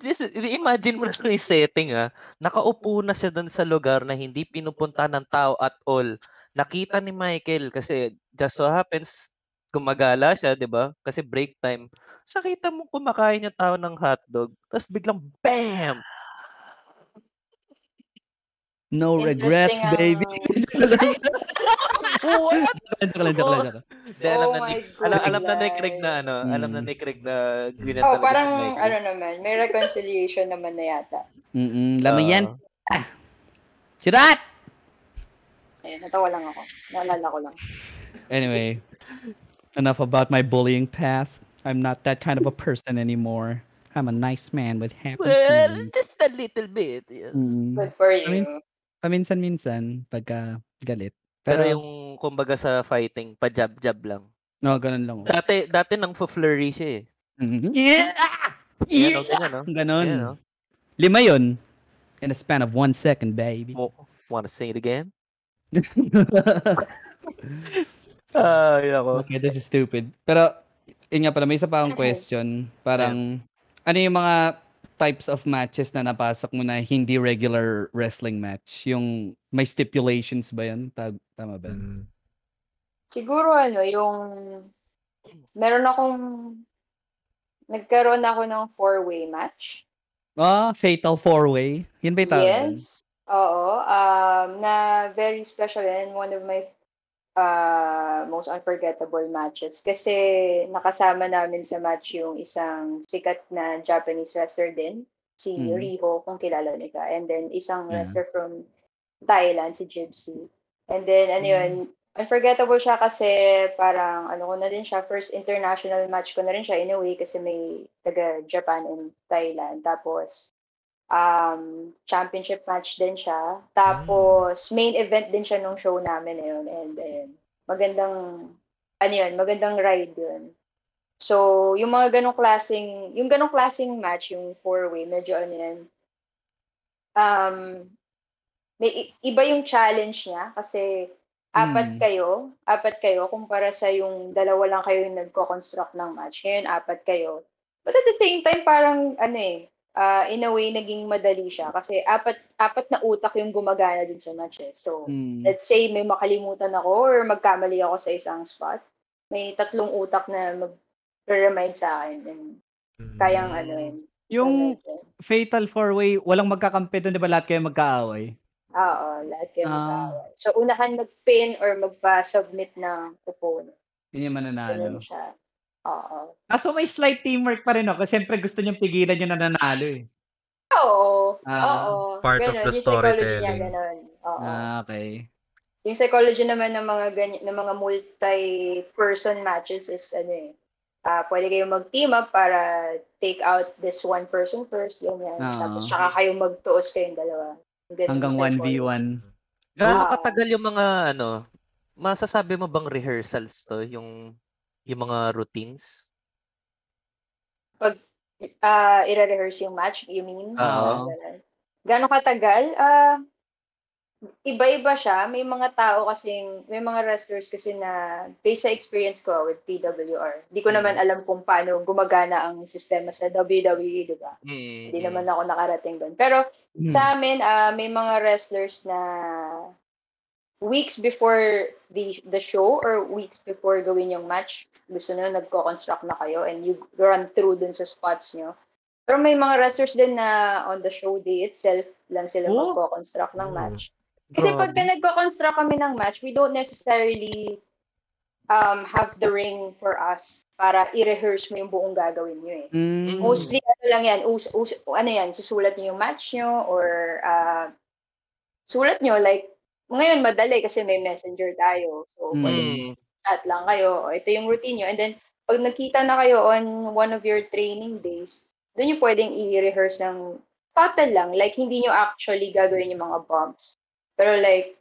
Just, imagine mo na yung setting ah. Nakaupo na siya doon sa lugar na hindi pinupunta ng tao at all. Nakita ni Michael kasi just so happens gumagala siya, 'di ba? Kasi break time. Sa kita mo kumakain yung tao ng hotdog, tapos biglang bam! No regrets, Interesting baby. What? joke lang, joke lang, joke lang. Alam Oh na ni, my alam, alam na ni God. Craig na ano, alam na Mm. ni Craig na ganyan Oh, talaga si parang Michael. ano naman, may reconciliation naman na yata. Mm-mm, laman yan. Oo. Sirat! Ayun, natawa lang ako. Naalala ko lang. Anyway, enough about my bullying past. I'm not that kind of a person anymore. I'm a nice man with happy Well, feelings. just a little bit. yeah. Mm. Good for I mean, you. Paminsan-minsan, pagka galit. Pero, Pero, yung kumbaga sa fighting, pa-jab-jab lang. no, ganun lang. oh. Dati, dati nang flurry siya eh. Mm. Yeah! Yan, Yeah! o, ganyan, no? Ganon. Yan, no? Lima yun. In a span of one second, baby. Mo, wanna say it again? Ay, ako. okay, this is stupid. Pero, yun nga pala, may isa pa akong question. Parang, ano yung mga types of matches na napasok mo na hindi regular wrestling match? Yung may stipulations ba yun? Ta- tama ba? mm, Siguro ano, yung meron akong nagkaroon ako ng four-way match. Ah, Fatal Four-Way. Yun ba yung tawag? Yes. Oo. Um, na very special and one of my uh, most unforgettable matches. Kasi nakasama namin sa match yung isang sikat na Japanese wrestler din, si Mhm. Riho, kung kilala niyo ka. And then isang Yeah. wrestler from Thailand, si Gypsy. And then, ano yun, unforgettable siya kasi parang, ano ko na din siya, first international match ko na rin siya in a way kasi may taga Japan and Thailand. Tapos, um, championship match din siya. Tapos, main event din siya nung show namin na yun. And then, magandang, ano yun, magandang ride yun. So, yung mga ganong klaseng, yung ganong klaseng match, yung four-way, medyo ano yan, um, may iba yung challenge niya kasi apat Mm. kayo, apat kayo kumpara sa yung dalawa lang kayo yung nagko-construct ng match. Ngayon, apat kayo. But at the same time, parang ano eh, ah, in a way, naging madali siya kasi apat, apat na utak yung gumagana dun sa match eh. So, Mm. let's say may makalimutan ako or magkamali ako sa isang spot, may tatlong utak na mag-remind sa akin and mm. kayang ano yun. Yung ano, Fatal Four-Way, walang magkakampi doon, di ba lahat kayo magkaaway? Oo, lahat kayo Ah. mag-away. So, unahan mag-pin or magpa-submit ng opponent. Yun yung Ganun mananalo. siya. Oo. Kaso may slight teamwork pa rin ako. Siyempre gusto niyong pigilan yung nananalo eh. Oo. Ah, oo. part of Ganun. the Yung psychology niya, storytelling. ganun. Oo. Ah, okay. Yung psychology naman ng mga ganyan, ng mga multi-person matches is ano eh. ah pwede kayong mag-team up para take out this one person first, ganyan. Oo. Tapos saka kayo magtuos kayong dalawa. Ganun Hanggang yung psychology. 1v1. Gaano Ah. katagal yung mga ano, masasabi mo bang rehearsals to, yung yung mga routines? Ah, i-rehearse yung match, you mean? Oo. Ganun. Gaano katagal? Ah, iba-iba siya. May mga tao kasing, may mga wrestlers kasi na, based sa experience ko with PWR, di ko naman alam kung paano gumagana ang sistema sa WWE, di ba? Hindi naman ako nakarating doon. Pero Hmm. sa amin, ah, may mga wrestlers na weeks before the the show or weeks before gawin yung match, gusto na nagko-construct na kayo and you run through dun sa spots nyo. Pero may mga wrestlers din na on the show day itself lang sila Oh. magko-construct ng match. Kasi pagka nagko-construct kami ng match, we don't necessarily um, have the ring for us para i-rehearse mo yung buong gagawin nyo eh. Mm. Mostly, ano lang yan, us, us, ano yan, susulat nyo yung match nyo or uh, sulat nyo, like, ngayon madali kasi may messenger tayo. So, Mm. chat lang kayo, o ito yung routine nyo. And then, pag nakita na kayo on one of your training days, doon yung pwedeng i-rehearse ng total lang. Like, hindi nyo actually gagawin yung mga bumps. Pero like,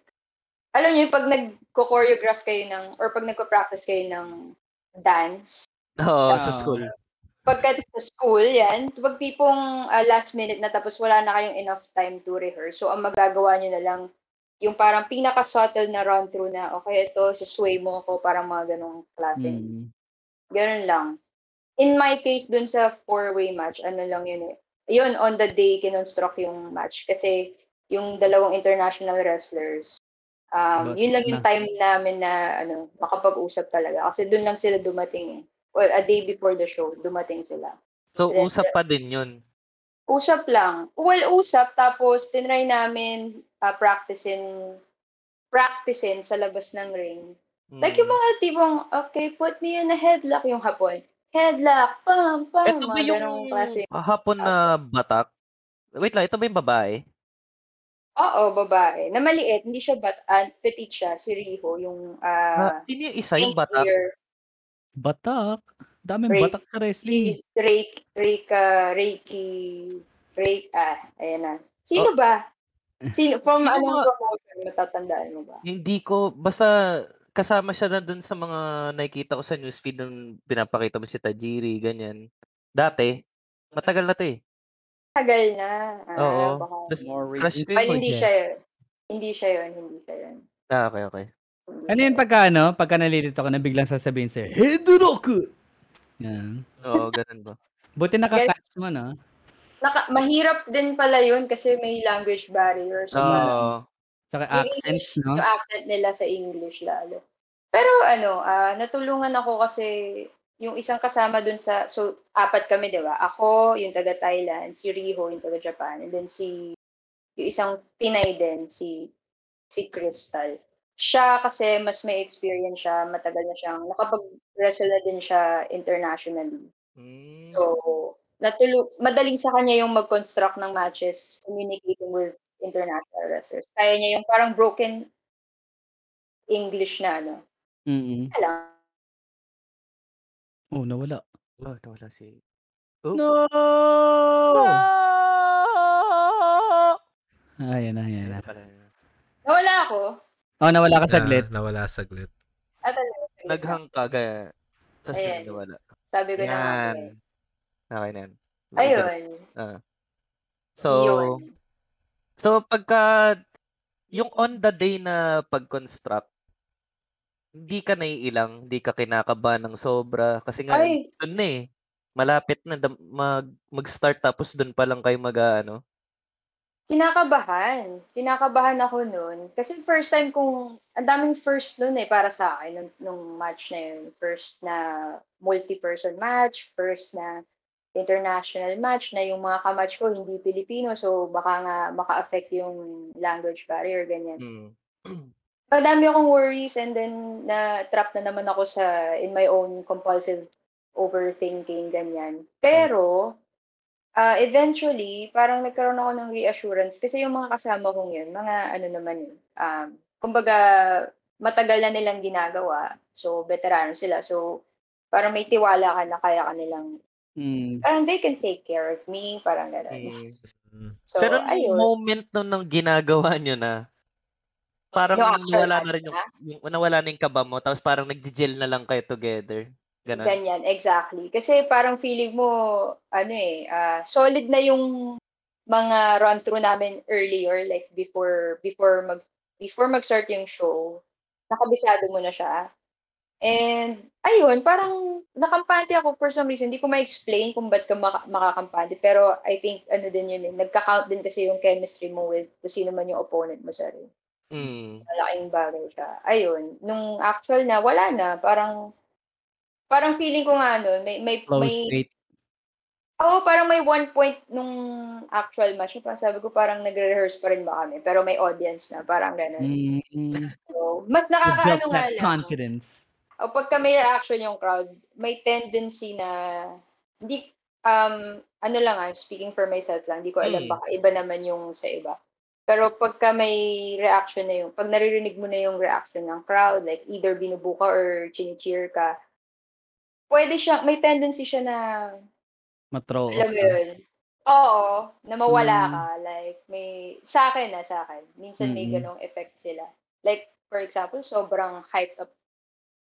alam nyo, pag nagko-choreograph kayo ng, or pag nagko-practice kayo ng dance, Oo, sa Ah. school. pagka sa school, yan, pag tipong ah, last minute na tapos wala na kayong enough time to rehearse. So, ang magagawa nyo na lang, yung parang pinaka-subtle na run-through na, okay, ito, sway mo ako, parang mga ganong klase. Mm. Ganun lang. In my case, dun sa four-way match, ano lang yun eh. Yun, on the day, kinonstruct yung match. Kasi yung dalawang international wrestlers, um, But yun lang yung na- time namin na ano, makapag-usap talaga. Kasi dun lang sila dumating eh. Well, a day before the show, dumating sila. So, Then, usap pa din yun. Usap lang. Well, usap, tapos tinry namin uh, practicing practicing sa labas ng ring. Like yung Mm. mga tipong, okay, put me in a headlock yung hapon. Headlock, pam, pam, Ito ba mga yung klase. hapon na batak? Wait lang, ito ba yung babae? Oo, babae. Na maliit, hindi siya bat, uh, petite siya, si Riho, yung Ah, uh, sino yung isa? Yung batak? Batak. Daming Ray- batak sa wrestling. Si Reiki, Reika, Reiki, Reiki, ah, ayan na. Sino ba? Sino, from Sino anong ba? promotion, matatandaan mo ba? Hindi ko, basta kasama siya na dun sa mga nakikita ko sa newsfeed nung pinapakita mo si Tajiri, ganyan. Dati, matagal na to eh. Tagal na. Ah, Oo. baka. More crush recent. Ay, hindi siya yun. Hindi siya yun, hindi siya yun. Ah, okay, okay. Ano yun pagka ano? Pagka nalilito ka na biglang sasabihin sa'yo, Hedoroku! Yan. Oo, ganun ba? Buti nakakatch mo, no? Naka, mahirap din pala yun kasi may language barrier. So, Oo. Tsaka yung accents, English, no? Yung accent nila sa English lalo. Pero ano, ah, natulungan ako kasi yung isang kasama dun sa, so apat kami, di ba? Ako, yung taga Thailand, si Riho, yung taga Japan, and then si, yung isang Pinay din, si, si Crystal. Siya kasi mas may experience siya, matagal na siyang, nakapag-wrestle na din siya internationally. Mm. So, natulu madaling sa kanya yung mag-construct ng matches, communicating with international wrestlers. Kaya niya yung parang broken English na ano. Mm Alam. Oh, nawala. Oh, nawala si... Oh. No! Ah! Ayan na, ayan na. Nawala ako. Oh, nawala ka saglit. Na, nawala saglit. Ah, talaga. Naghang ka, gaya. Tapos Ayan. nawala. Sabi ko na nga. Yan. eh. Okay na yan. Ayun. So, Yun. so pagka, yung on the day na pag-construct, hindi ka naiilang, hindi ka kinakabahan ng sobra. Kasi nga, Ay, dun na eh. Malapit na dam- mag, mag-start tapos dun pa lang kayo mag ano. Kinakabahan. Kinakabahan ako noon. Kasi first time kong, ang daming first noon eh, para sa akin, nung, nung match na yun. First na multi-person match, first na international match na yung mga kamatch ko hindi Pilipino, so baka nga maka-affect yung language barrier, ganyan. Mm. Madami akong worries and then na-trap na naman ako sa in my own compulsive overthinking, ganyan. Pero, ah eventually, parang nagkaroon ako ng reassurance kasi yung mga kasama kong yun, mga ano naman yun, um, kumbaga, matagal na nilang ginagawa. So, veterano sila. So, parang may tiwala ka na kaya ka nilang, Mm. parang they can take care of me, parang gano'n. Mm. Mm. So, Pero nung ayun. moment nung, nung ginagawa nyo na, parang Yung actual nawala na rin yung, na? yung, nawala na yung kaba mo, tapos parang nag-gel na lang kayo together. Ganon. Ganyan, exactly. Kasi parang feeling mo, ano eh, ah, solid na yung mga run-through namin earlier, like before, before mag, before mag-start yung show, nakabisado mo na siya. And, ayun, parang nakampante ako for some reason. Hindi ko ma-explain kung ba't ka maka- makakampante. Pero I think, ano din yun eh, nagka-count din kasi yung chemistry mo with kung sino man yung opponent mo sa ring Mm. malaking bagay siya. Ayun, nung actual na, wala na. Parang, parang feeling ko nga, ano, may, may, Flow may, state. oo, parang may one point nung actual match. Parang sabi ko, parang nagre-rehearse pa rin ba kami? Pero may audience na, parang gano'n. Mm. So, mas nakakaano nga lang. confidence. O pagka may reaction yung crowd, may tendency na, hindi, um, ano lang ah, speaking for myself lang, hindi ko alam, Mm. baka iba naman yung sa iba. Pero pagka may reaction na yung, pag naririnig mo na yung reaction ng crowd, like either binubuka or chini-cheer ka, pwede siya, may tendency siya na, Mathrow off alam mo ka. yun, oo, na mawala Mm. ka. Like, may, sa akin na, sa akin. Minsan may Mm-mm. ganong effect sila. Like, for example, sobrang hyped up.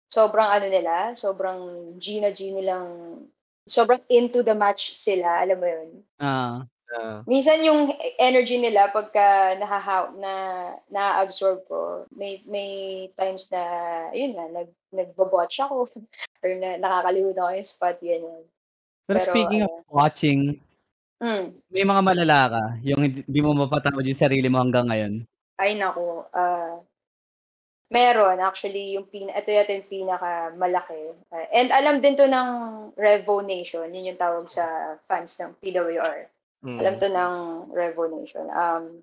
Sobrang ano nila, sobrang G na G nilang, sobrang into the match sila, alam mo yun. Ah. Ah. Minsan yung energy nila pagka nahahaw na na-absorb ko, may may times na yun nga nag nagbo-botch ako or na nakakalimutan ko yung spot yan. Pero, Pero speaking of ano, watching, mm, may mga malala ka, yung hindi, mo mapatawad yung sarili mo hanggang ngayon. ay nako, ah meron actually yung pin ito yata yung pinaka malaki. Ah, and alam din to ng Revo Nation, yun yung tawag sa fans ng PWR. Mm. Alam to ng Revo Nation. Um,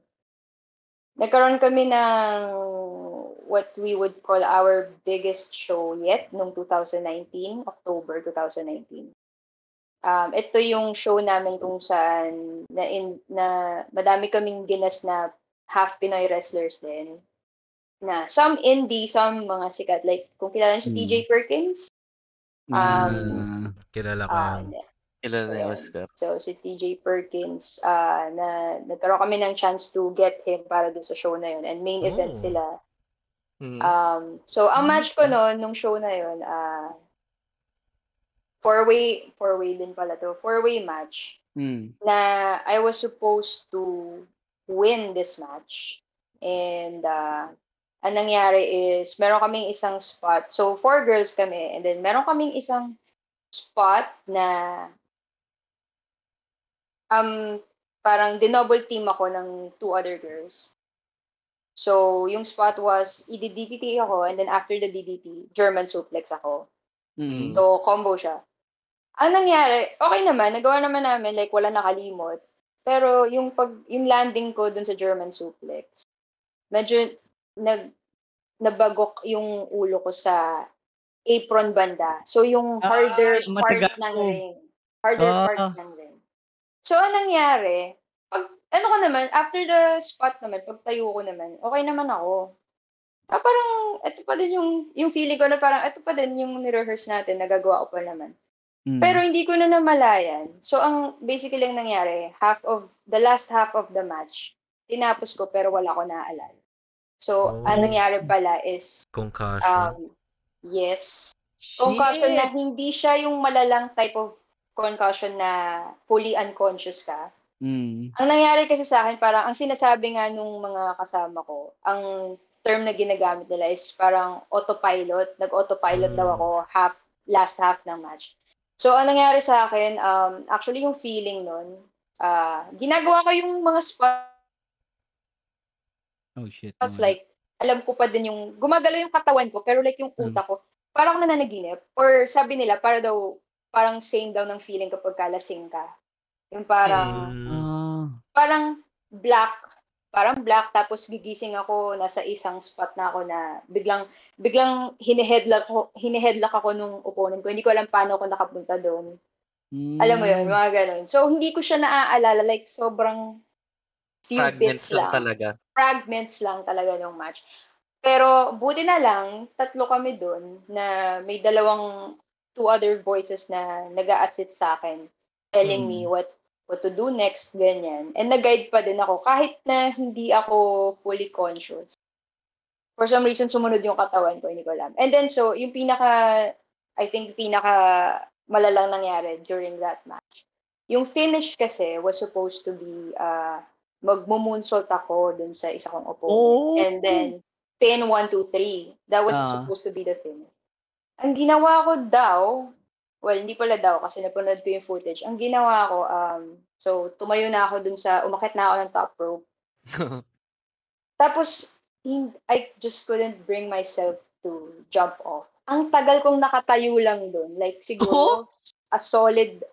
nagkaroon kami ng what we would call our biggest show yet nung 2019, October 2019. Um, ito yung show namin kung saan na, in, na madami kaming ginas na half Pinoy wrestlers din. Na some indie, some mga sikat. Like, kung kilala niyo si Hmm. TJ Perkins, Um, Ah. Kilala ko ah, na yung Ayan. Oscar? So, si TJ Perkins, ah na nagkaroon kami ng chance to get him para dun sa show na yun. And main event Oh. sila. Mm. Um, so, ang match ko noon, nung show na yun, ah four-way, four-way din pala to, four-way match Mm. na I was supposed to win this match. And uh, ang nangyari is, meron kaming isang spot. So, four girls kami. And then, meron kaming isang spot na um, parang dinoble team ako ng two other girls. So, yung spot was, i-DDT ako, and then after the DDT, German suplex ako. Mm. So, combo siya. Ang nangyari, okay naman, nagawa naman namin, like, wala nakalimot. Pero, yung pag, yung landing ko dun sa German suplex, medyo, nag, nabagok yung ulo ko sa apron banda. So, yung Ah, harder part matigas. ng ring. Harder Ah. part ng ring. So, ang nangyari, pag, ano ko naman, after the spot naman, pag tayo ko naman, okay naman ako. Ah, parang, ito pa din yung, yung feeling ko na parang, ito pa din yung ni-rehearse natin, nagagawa ko pa naman. Mm. Pero hindi ko na namalayan. So, ang basically ang nangyari, half of, the last half of the match, tinapos ko pero wala ko naaalala. So, Oh. ang nangyari pala is, Concussion. um, yes, concussion na hindi siya yung malalang type of concussion na fully unconscious ka. Mm. Ang nangyari kasi sa akin, parang ang sinasabi nga nung mga kasama ko, ang term na ginagamit nila is parang autopilot. Nag-autopilot Mm. daw ako half, last half ng match. So, ang nangyari sa akin, um, actually yung feeling nun, ah ginagawa ko yung mga spots Oh shit. It's like, alam ko pa din yung, gumagalaw yung katawan ko, pero like yung Mm. utak ko, parang nananaginip. Or sabi nila, para daw, parang same daw ng feeling kapag kalasing ka. Yung parang, Mm. Ah. parang black, parang black, tapos gigising ako, nasa isang spot na ako na biglang, biglang hineheadlock, ko, hineheadlock ako nung opponent ko. Hindi ko alam paano ako nakapunta doon. Mm. Alam mo yun, mga ganun. So, hindi ko siya naaalala, like, sobrang few Fragments bits lang lang. talaga. fragments lang talaga ng match. Pero buti na lang, tatlo kami doon na may dalawang two other voices na nag assist sa akin telling me Mm. what what to do next, ganyan. And nag-guide pa din ako kahit na hindi ako fully conscious. For some reason, sumunod yung katawan ko, hindi ko alam. And then, so, yung pinaka, I think, pinaka malalang nangyari during that match. Yung finish kasi was supposed to be uh, magmo-moonsault ako dun sa isa kong opponent. Oh. And then, pin 1, 2, 3. That was Ah. supposed to be the finish. Ang ginawa ko daw, well, hindi pala daw kasi napanood ko yung footage. Ang ginawa ko, um, so, tumayo na ako dun sa, umakit na ako ng top rope. Tapos, I just couldn't bring myself to jump off. Ang tagal kong nakatayo lang dun. Like, siguro, a solid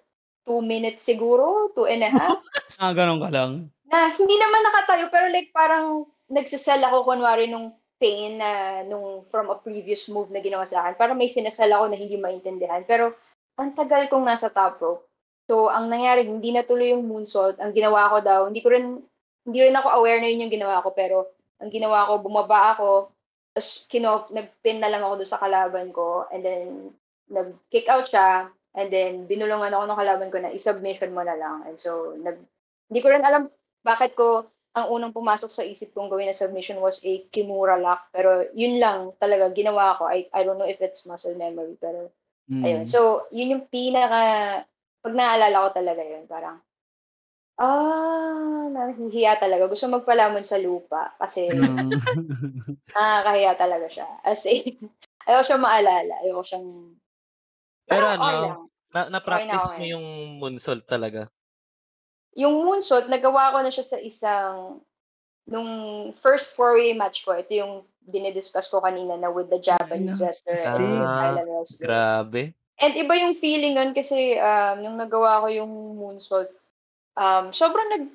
two minutes siguro, two and a half. Ah, ganun ka lang. na hindi naman nakatayo, pero like parang nagsasell ako kunwari nung pain na nung from a previous move na ginawa sa akin. Parang may sinasell ako na hindi maintindihan. Pero ang tagal kong nasa top rope. So, ang nangyari, hindi natuloy yung moonsault. Ang ginawa ko daw, hindi ko rin, hindi rin ako aware na yun yung ginawa ko, pero ang ginawa ko, bumaba ako, tapos kino, nagpin na lang ako doon sa kalaban ko, and then nag-kick out siya, and then binulungan ako ng kalaban ko na i-submission mo na lang. And so, nag, hindi ko rin alam bakit ko ang unang pumasok sa isip kong gawin na submission was a Kimura lock. Pero yun lang talaga ginawa ko. I, I don't know if it's muscle memory, pero Mm. ayun. So, yun yung pinaka, pag naalala ko talaga yun, parang, ah, nahihiya talaga. Gusto magpalamon sa lupa kasi Mm. nakakahiya talaga siya. As in, ayoko siyang maalala. Ayoko siyang, Pero ano, lang. na, na-practice Okay na, mo yung moonsault talaga. Yung moonsault, nagawa ko na siya sa isang, nung first four-way match ko, ito yung dinidiscuss ko kanina na with the Japanese wrestler and Ah, Thailand wrestler. Grabe. And iba yung feeling nun kasi um, nung nagawa ko yung moonsault, um, sobrang nag,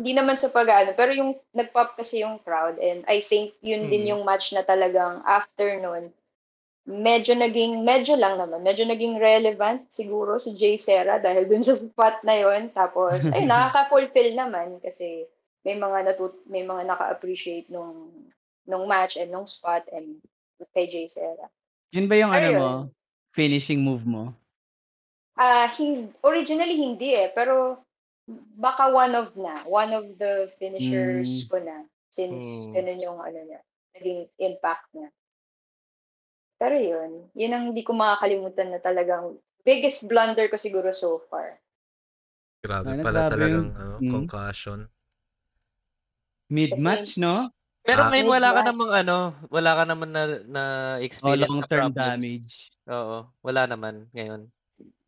hindi naman sa pag-ano, pero yung nag-pop kasi yung crowd and I think yun din Mm. yung match na talagang after nun, medyo naging, medyo lang naman, medyo naging relevant siguro si Jay Serra dahil dun sa spot na yun. Tapos, ay, nakaka-fulfill naman kasi may mga natut may mga naka-appreciate nung nung match and nung spot and kay Jay Serra. Yun ba yung ano Ayun. mo? Finishing move mo? Ah, hin- originally hindi eh, pero baka one of na, one of the finishers Mm. ko na since Mm. ganun yung ano niya, naging impact niya. Pero yun, yun ang hindi ko makakalimutan na talagang biggest blunder ko siguro so far. Grabe Ano, pala grabe talagang yun. ano, Mm. concussion. Mid-match, no? Pero Ah. ngayon wala ka namang ano, wala ka naman na, na O experience na long-term damage. Oo, wala naman ngayon.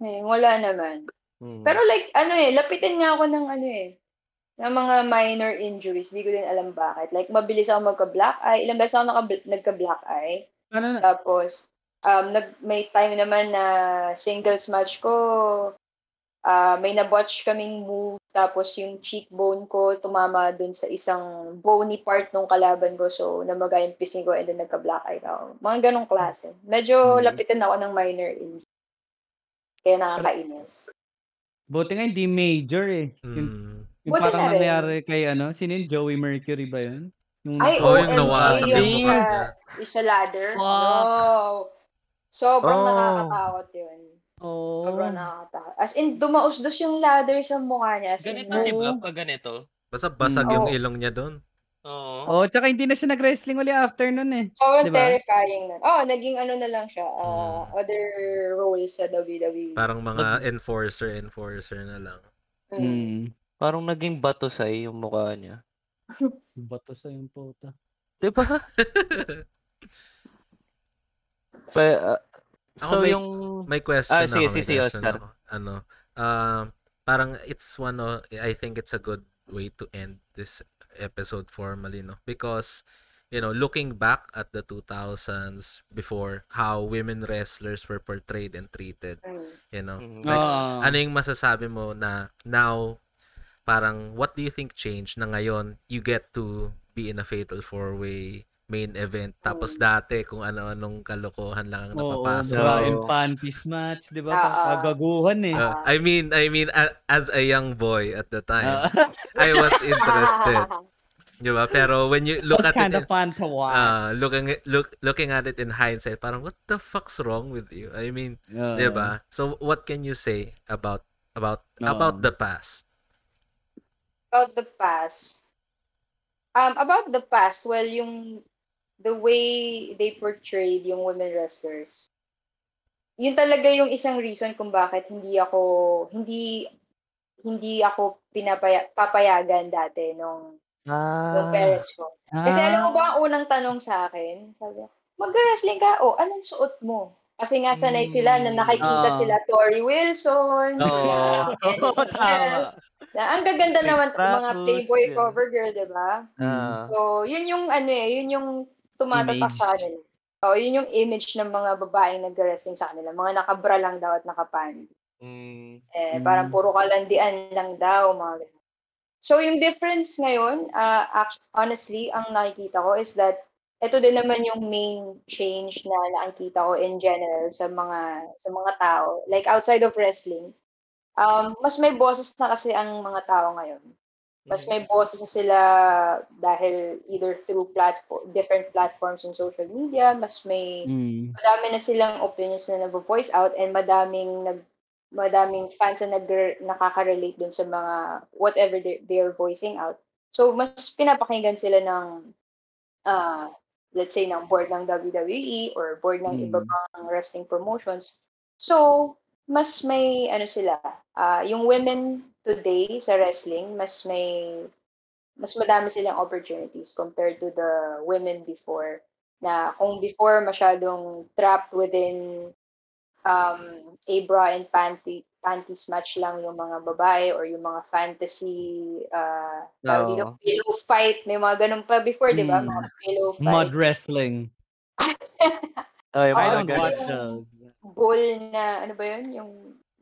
Eh, wala naman. Mm. Pero like, ano eh, lapitin nga ako ng ano eh, ng mga minor injuries. Hindi ko din alam bakit. Like, mabilis ako magka-black eye. Ilang beses ako naka- nagka-black eye. Ano na? Tapos, um, nag, may time naman na singles match ko, ah may na-botch kaming move, tapos yung cheekbone ko tumama dun sa isang bony part ng kalaban ko, so namaga yung pisngi ko and then nagka-black eye ako. Mga ganong klase. Medyo Hmm. lapitan ako ng minor injury. Kaya nakakainis. Buti nga hindi major eh. Yung, Mm. yung Buti parang na nangyari kay ano, sino? Joey Mercury ba yun? Yung Ay, Oh, yung OMG, nawasag yung yung sa, yung sa ladder. Fuck. No. Sobrang Oh. nakakatakot yun. Oh. Sobrang nakakatakot. As in, dumausdos yung ladder sa mukha niya. As in, Ganito, Oo. di ba? Pag ganito. Basta basag Mm. yung Oo. ilong niya doon. Oo. Oh, tsaka hindi na siya nag-wrestling uli after nun eh. Sobrang Diba? terrifying nun. Oh, naging ano na lang siya. uh. Other roles sa WWE. Parang mga enforcer, enforcer na lang. Mm. Hmm. Parang naging bato sa yung mukha niya. Bato sa yung puta. Di ba? Pa- ah, Ako so may- yung May question Ah, ako. sige, may sige, question Oscar. ako. Ano, um, parang it's one of, I think it's a good way to end this episode formally, no? Because, you know, looking back at the 2000s before how women wrestlers were portrayed and treated, you know, Mm. like, Oo. ano yung masasabi mo na now, parang what do you think changed na ngayon you get to be in a fatal four-way main event tapos dati kung ano-anong kalokohan lang ang Oo, napapasok. bra bra and and Oo. panties match, di ba? Ah. Kagaguhan eh. Uh, I mean, I mean, a- as a young boy at the time, Ah. I was interested, di ba? Pero when you look was at kind it, of fun to watch. uh, looking look looking at it in hindsight, parang what the fuck's wrong with you? I mean, Oo. di ba? So what can you say about about Oo. about the past? About the past. Um, about the past, well, yung the way they portrayed yung women wrestlers. Yun talaga yung isang reason kung bakit hindi ako hindi hindi ako pinapaya, papayagan dati nung nung Ah. parents ko. Kasi Ah. alam mo ba ang unang tanong sa akin? Sabi, mag-wrestling ka? O, anong suot mo? Kasi nga sanay sila na nakikita Ah. sila Tori Wilson, sila Tama. Na ang gaganda Chris naman ng mga Playboy yun. cover girl, di ba? Ah. So, yun yung ano eh, yun yung tumatatak Image. sa kanila. So, yun yung image ng mga babaeng nag-wrestling sa kanila. Mga nakabra lang daw at nakapan. Mm. Eh, Mm. parang puro kalandian lang daw, mga ganun. So, yung difference ngayon, uh, honestly, ang nakikita ko is that ito din naman yung main change na nakikita ko in general sa mga sa mga tao. Like outside of wrestling, um, mas may boses na kasi ang mga tao ngayon. Mas Mm. may boses na sila dahil either through platform, different platforms in social media, mas may Mm. madami na silang opinions na nag-voice out and madaming nag madaming fans na nag nakaka-relate dun sa mga whatever they, they are voicing out. So mas pinapakinggan sila ng uh, let's say ng board ng WWE or board ng iba Mm. pang wrestling promotions. So mas may ano sila, ah, yung women today sa wrestling, mas may mas madami silang opportunities compared to the women before na kung before masyadong trapped within um, a bra and panty panties match lang yung mga babae or yung mga fantasy uh, tawag dito, pillow fight. May mga ganun pa before, di ba? Mm. Mga pillow fight. Mud wrestling. Oh, yung I don't watch those. Bull na, ano ba yun? Yung,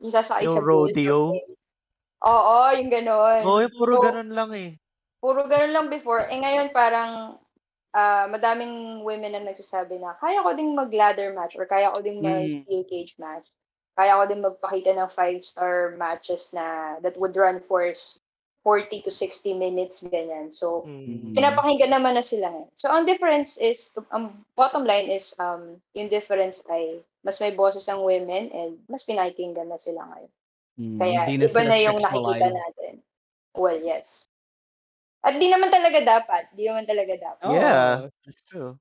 yung sasakay Yung sa bull. rodeo? Oo, yung ganon. Oo, yung puro So, ganun lang eh. Puro ganun lang before. Eh ngayon parang ah, madaming women ang nagsasabi na kaya ko ding mag-ladder match or kaya ko ding Mm. mag-steel cage match. Kaya ko din magpakita ng five-star matches na that would run for 40 to 60 minutes, ganyan. So, Mm. pinapakinggan naman na sila ngayon. So, ang difference is, ang bottom line is, um, yung difference ay mas may boses ang women and mas pinakinggan na sila ngayon. Mm, Kaya na iba na yung nakikita natin. Well, yes. At di naman talaga dapat. Di naman talaga dapat. Oh, Yeah, that's true.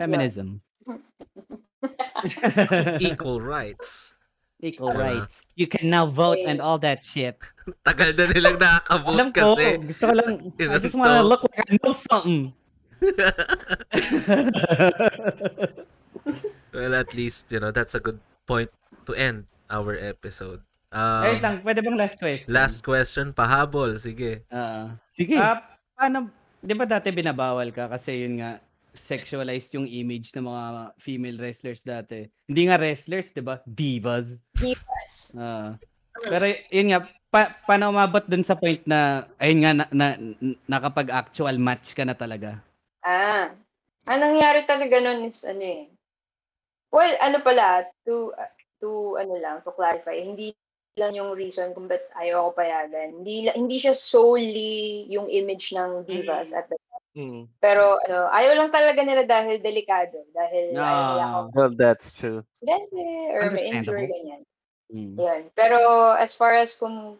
Feminism. Equal rights. Equal Diba? rights. You can now vote and all that shit. Tagal na nilang nakaka-vote Alam ko, kasi. gusto ko lang, I just wanna look like I know something. well, at least, you know, that's a good point to end our episode. Wait Um, lang, pwede bang last question? last question, pahabol. Sige. Ah. Sige. Ah, paano, di ba dati binabawal ka kasi yun nga, sexualized yung image ng mga female wrestlers dati. Hindi nga wrestlers, di ba? Divas. Divas. Ah. pero yun nga, pa, paano umabot dun sa point na, ayun nga, na, na, nakapag-actual match ka na talaga? Ah. Ang nangyari talaga nun is ano eh. Well, ano pala, to, to ano lang, to clarify, hindi lang yung reason kung ba't ayaw ako payagan. Hindi, hindi siya solely yung image ng divas at the Mm. Pero ano, ayaw lang talaga nila dahil delikado. Dahil ayaw nila ako Ah. Well, that's true. aksidente or may injury, ganyan. Mm. Yun. Pero as far as kung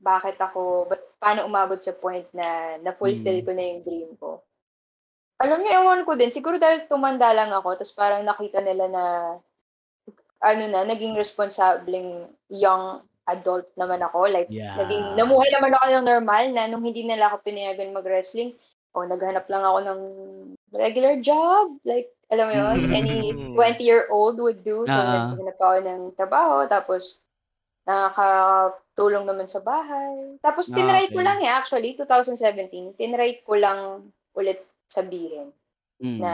bakit ako, ba't, paano umabot sa point na na-fulfill Mm. ko na yung dream ko. Alam niyo, ewan ko din. Siguro dahil tumanda lang ako, tapos parang nakita nila na, ano na, naging responsableng young adult naman ako. Like, Yeah. naging, namuhay naman ako ng normal na nung hindi nila ako pinayagan mag-wrestling, o naghanap lang ako ng regular job. Like, alam mo yun, Mm. any 20-year-old would do. So, Ah. naghanap ako ng trabaho, tapos nakakatulong naman sa bahay. Tapos, Ah, tinry ko okay. lang eh, actually, 2017, tinry ko lang ulit sabihin Mm. na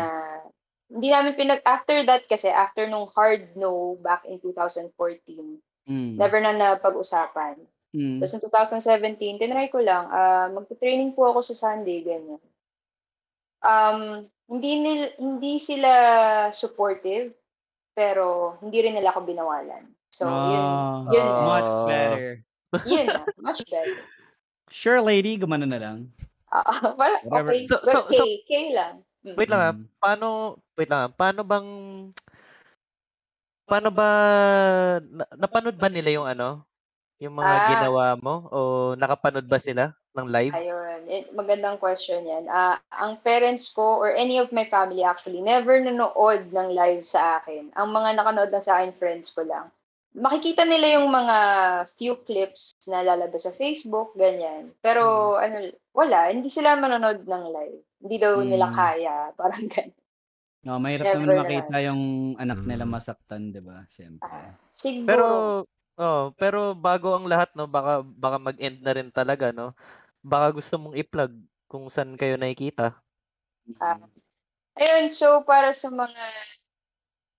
hindi namin pinag, after that kasi, after nung hard no back in 2014, Mm. never na napag-usapan. Mm. Tapos, in 2017, tinry ko lang, ah magta-training po ako sa Sunday, ganyan. Um, hindi, nil, hindi sila supportive, pero hindi rin nila ako binawalan. So, yun, Ah, yun, Ah. much better. yun na, much better. Sure, lady, gumano na lang. Ah, parang, Whatever. okay, So- good, so- K, so- K lang. Mm. Wait lang ah. Mm. Paano, wait lang ah. Paano bang, paano ba, na, napanood ba nila yung ano? Yung mga Ah. ginawa mo? O nakapanood ba sila ng live? Ayun, eh, magandang question yan. Ah, ang parents ko or any of my family actually never nanood ng live sa akin. Ang mga nakanood lang sa akin, friends ko lang. Makikita nila yung mga few clips na lalabas sa Facebook, ganyan. Pero ano, wala, hindi sila manonood ng live. Hindi daw nila Hmm. kaya, parang ganyan. No, mahirap Never naman na makita yung anak nila Mm. masaktan, 'di ba? Siyempre. Ah, siguro. Pero, oh, pero bago ang lahat, no, baka, baka mag-end na rin talaga, no? Baka gusto mong i-plug kung saan kayo nakikita. Ah, Ayun, so para sa mga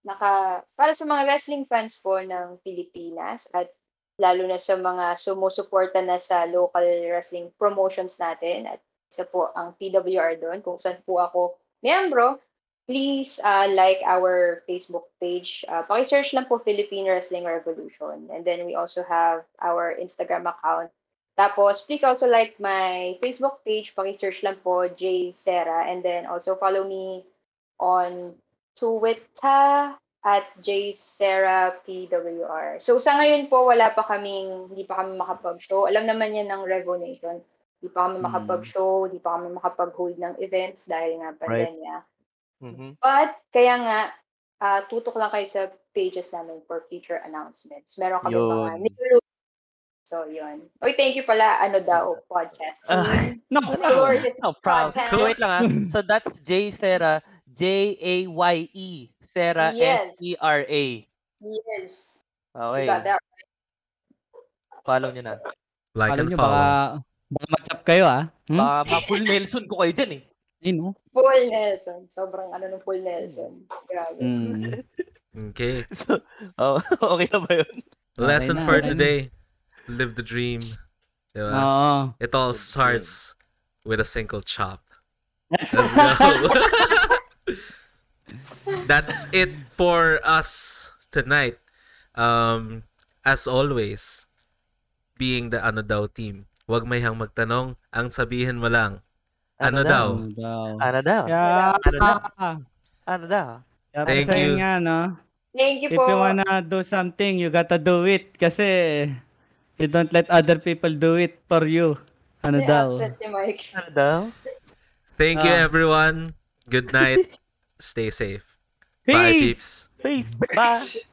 naka para sa mga wrestling fans po ng Pilipinas at lalo na sa mga sumusuporta na sa local wrestling promotions natin at isa po ang PWR doon kung saan po ako miyembro, please uh, like our Facebook page. Uh, paki-search lang po Philippine Wrestling Revolution. And then we also have our Instagram account Tapos, please also like my Facebook page. Paki-search lang po, J. Serra. And then also follow me on Twitter at J. Serra PWR. So, sa ngayon po, wala pa kaming, hindi pa kami makapag-show. Alam naman yan ng Revo Nation. Hindi pa kami Mm. makapag-show, hindi pa kami makapag-hold ng events dahil nga pandemya. Mhm. But, kaya nga, ah, tutok lang kayo sa pages namin for future announcements. Meron kami mga Yun. So, yun. Oy, thank you pala, ano daw, podcast. Ah, team. No, Glorious No problem. podcast. Wait lang ah. So that's J Sarah, J A Y E, Sarah Yes. S E R A. Yes. You Okay. got that. Follow niyo na. Like Alam and nyo, follow. baka, baka matchap kayo ah. Hmm? Baka ma-full Nelson ko kayo dyan eh. Yun, oh. Full Nelson. Sobrang ano ng full Nelson. Grabe. Mm. Okay. So, oh, okay na ba yun? Lesson na, for okay na. today. Live the dream. Diba? Oo. It all starts with a single chop. Let's go. That's it for us tonight. Um, as always, being the ano daw team, huwag may hang magtanong, ang sabihin mo lang, ano, daw? Ano daw? Ano daw? Yeah. Ano daw? Ano daw? Thank sa'yo you. nga, no? Thank you If po. you wanna do something, you gotta do it. Kasi, you don't let other people do it for you. Ano May daw? Ano daw? Thank you Ah. everyone. Good night. Stay safe. Bye Peace! peeps. Hey, bye!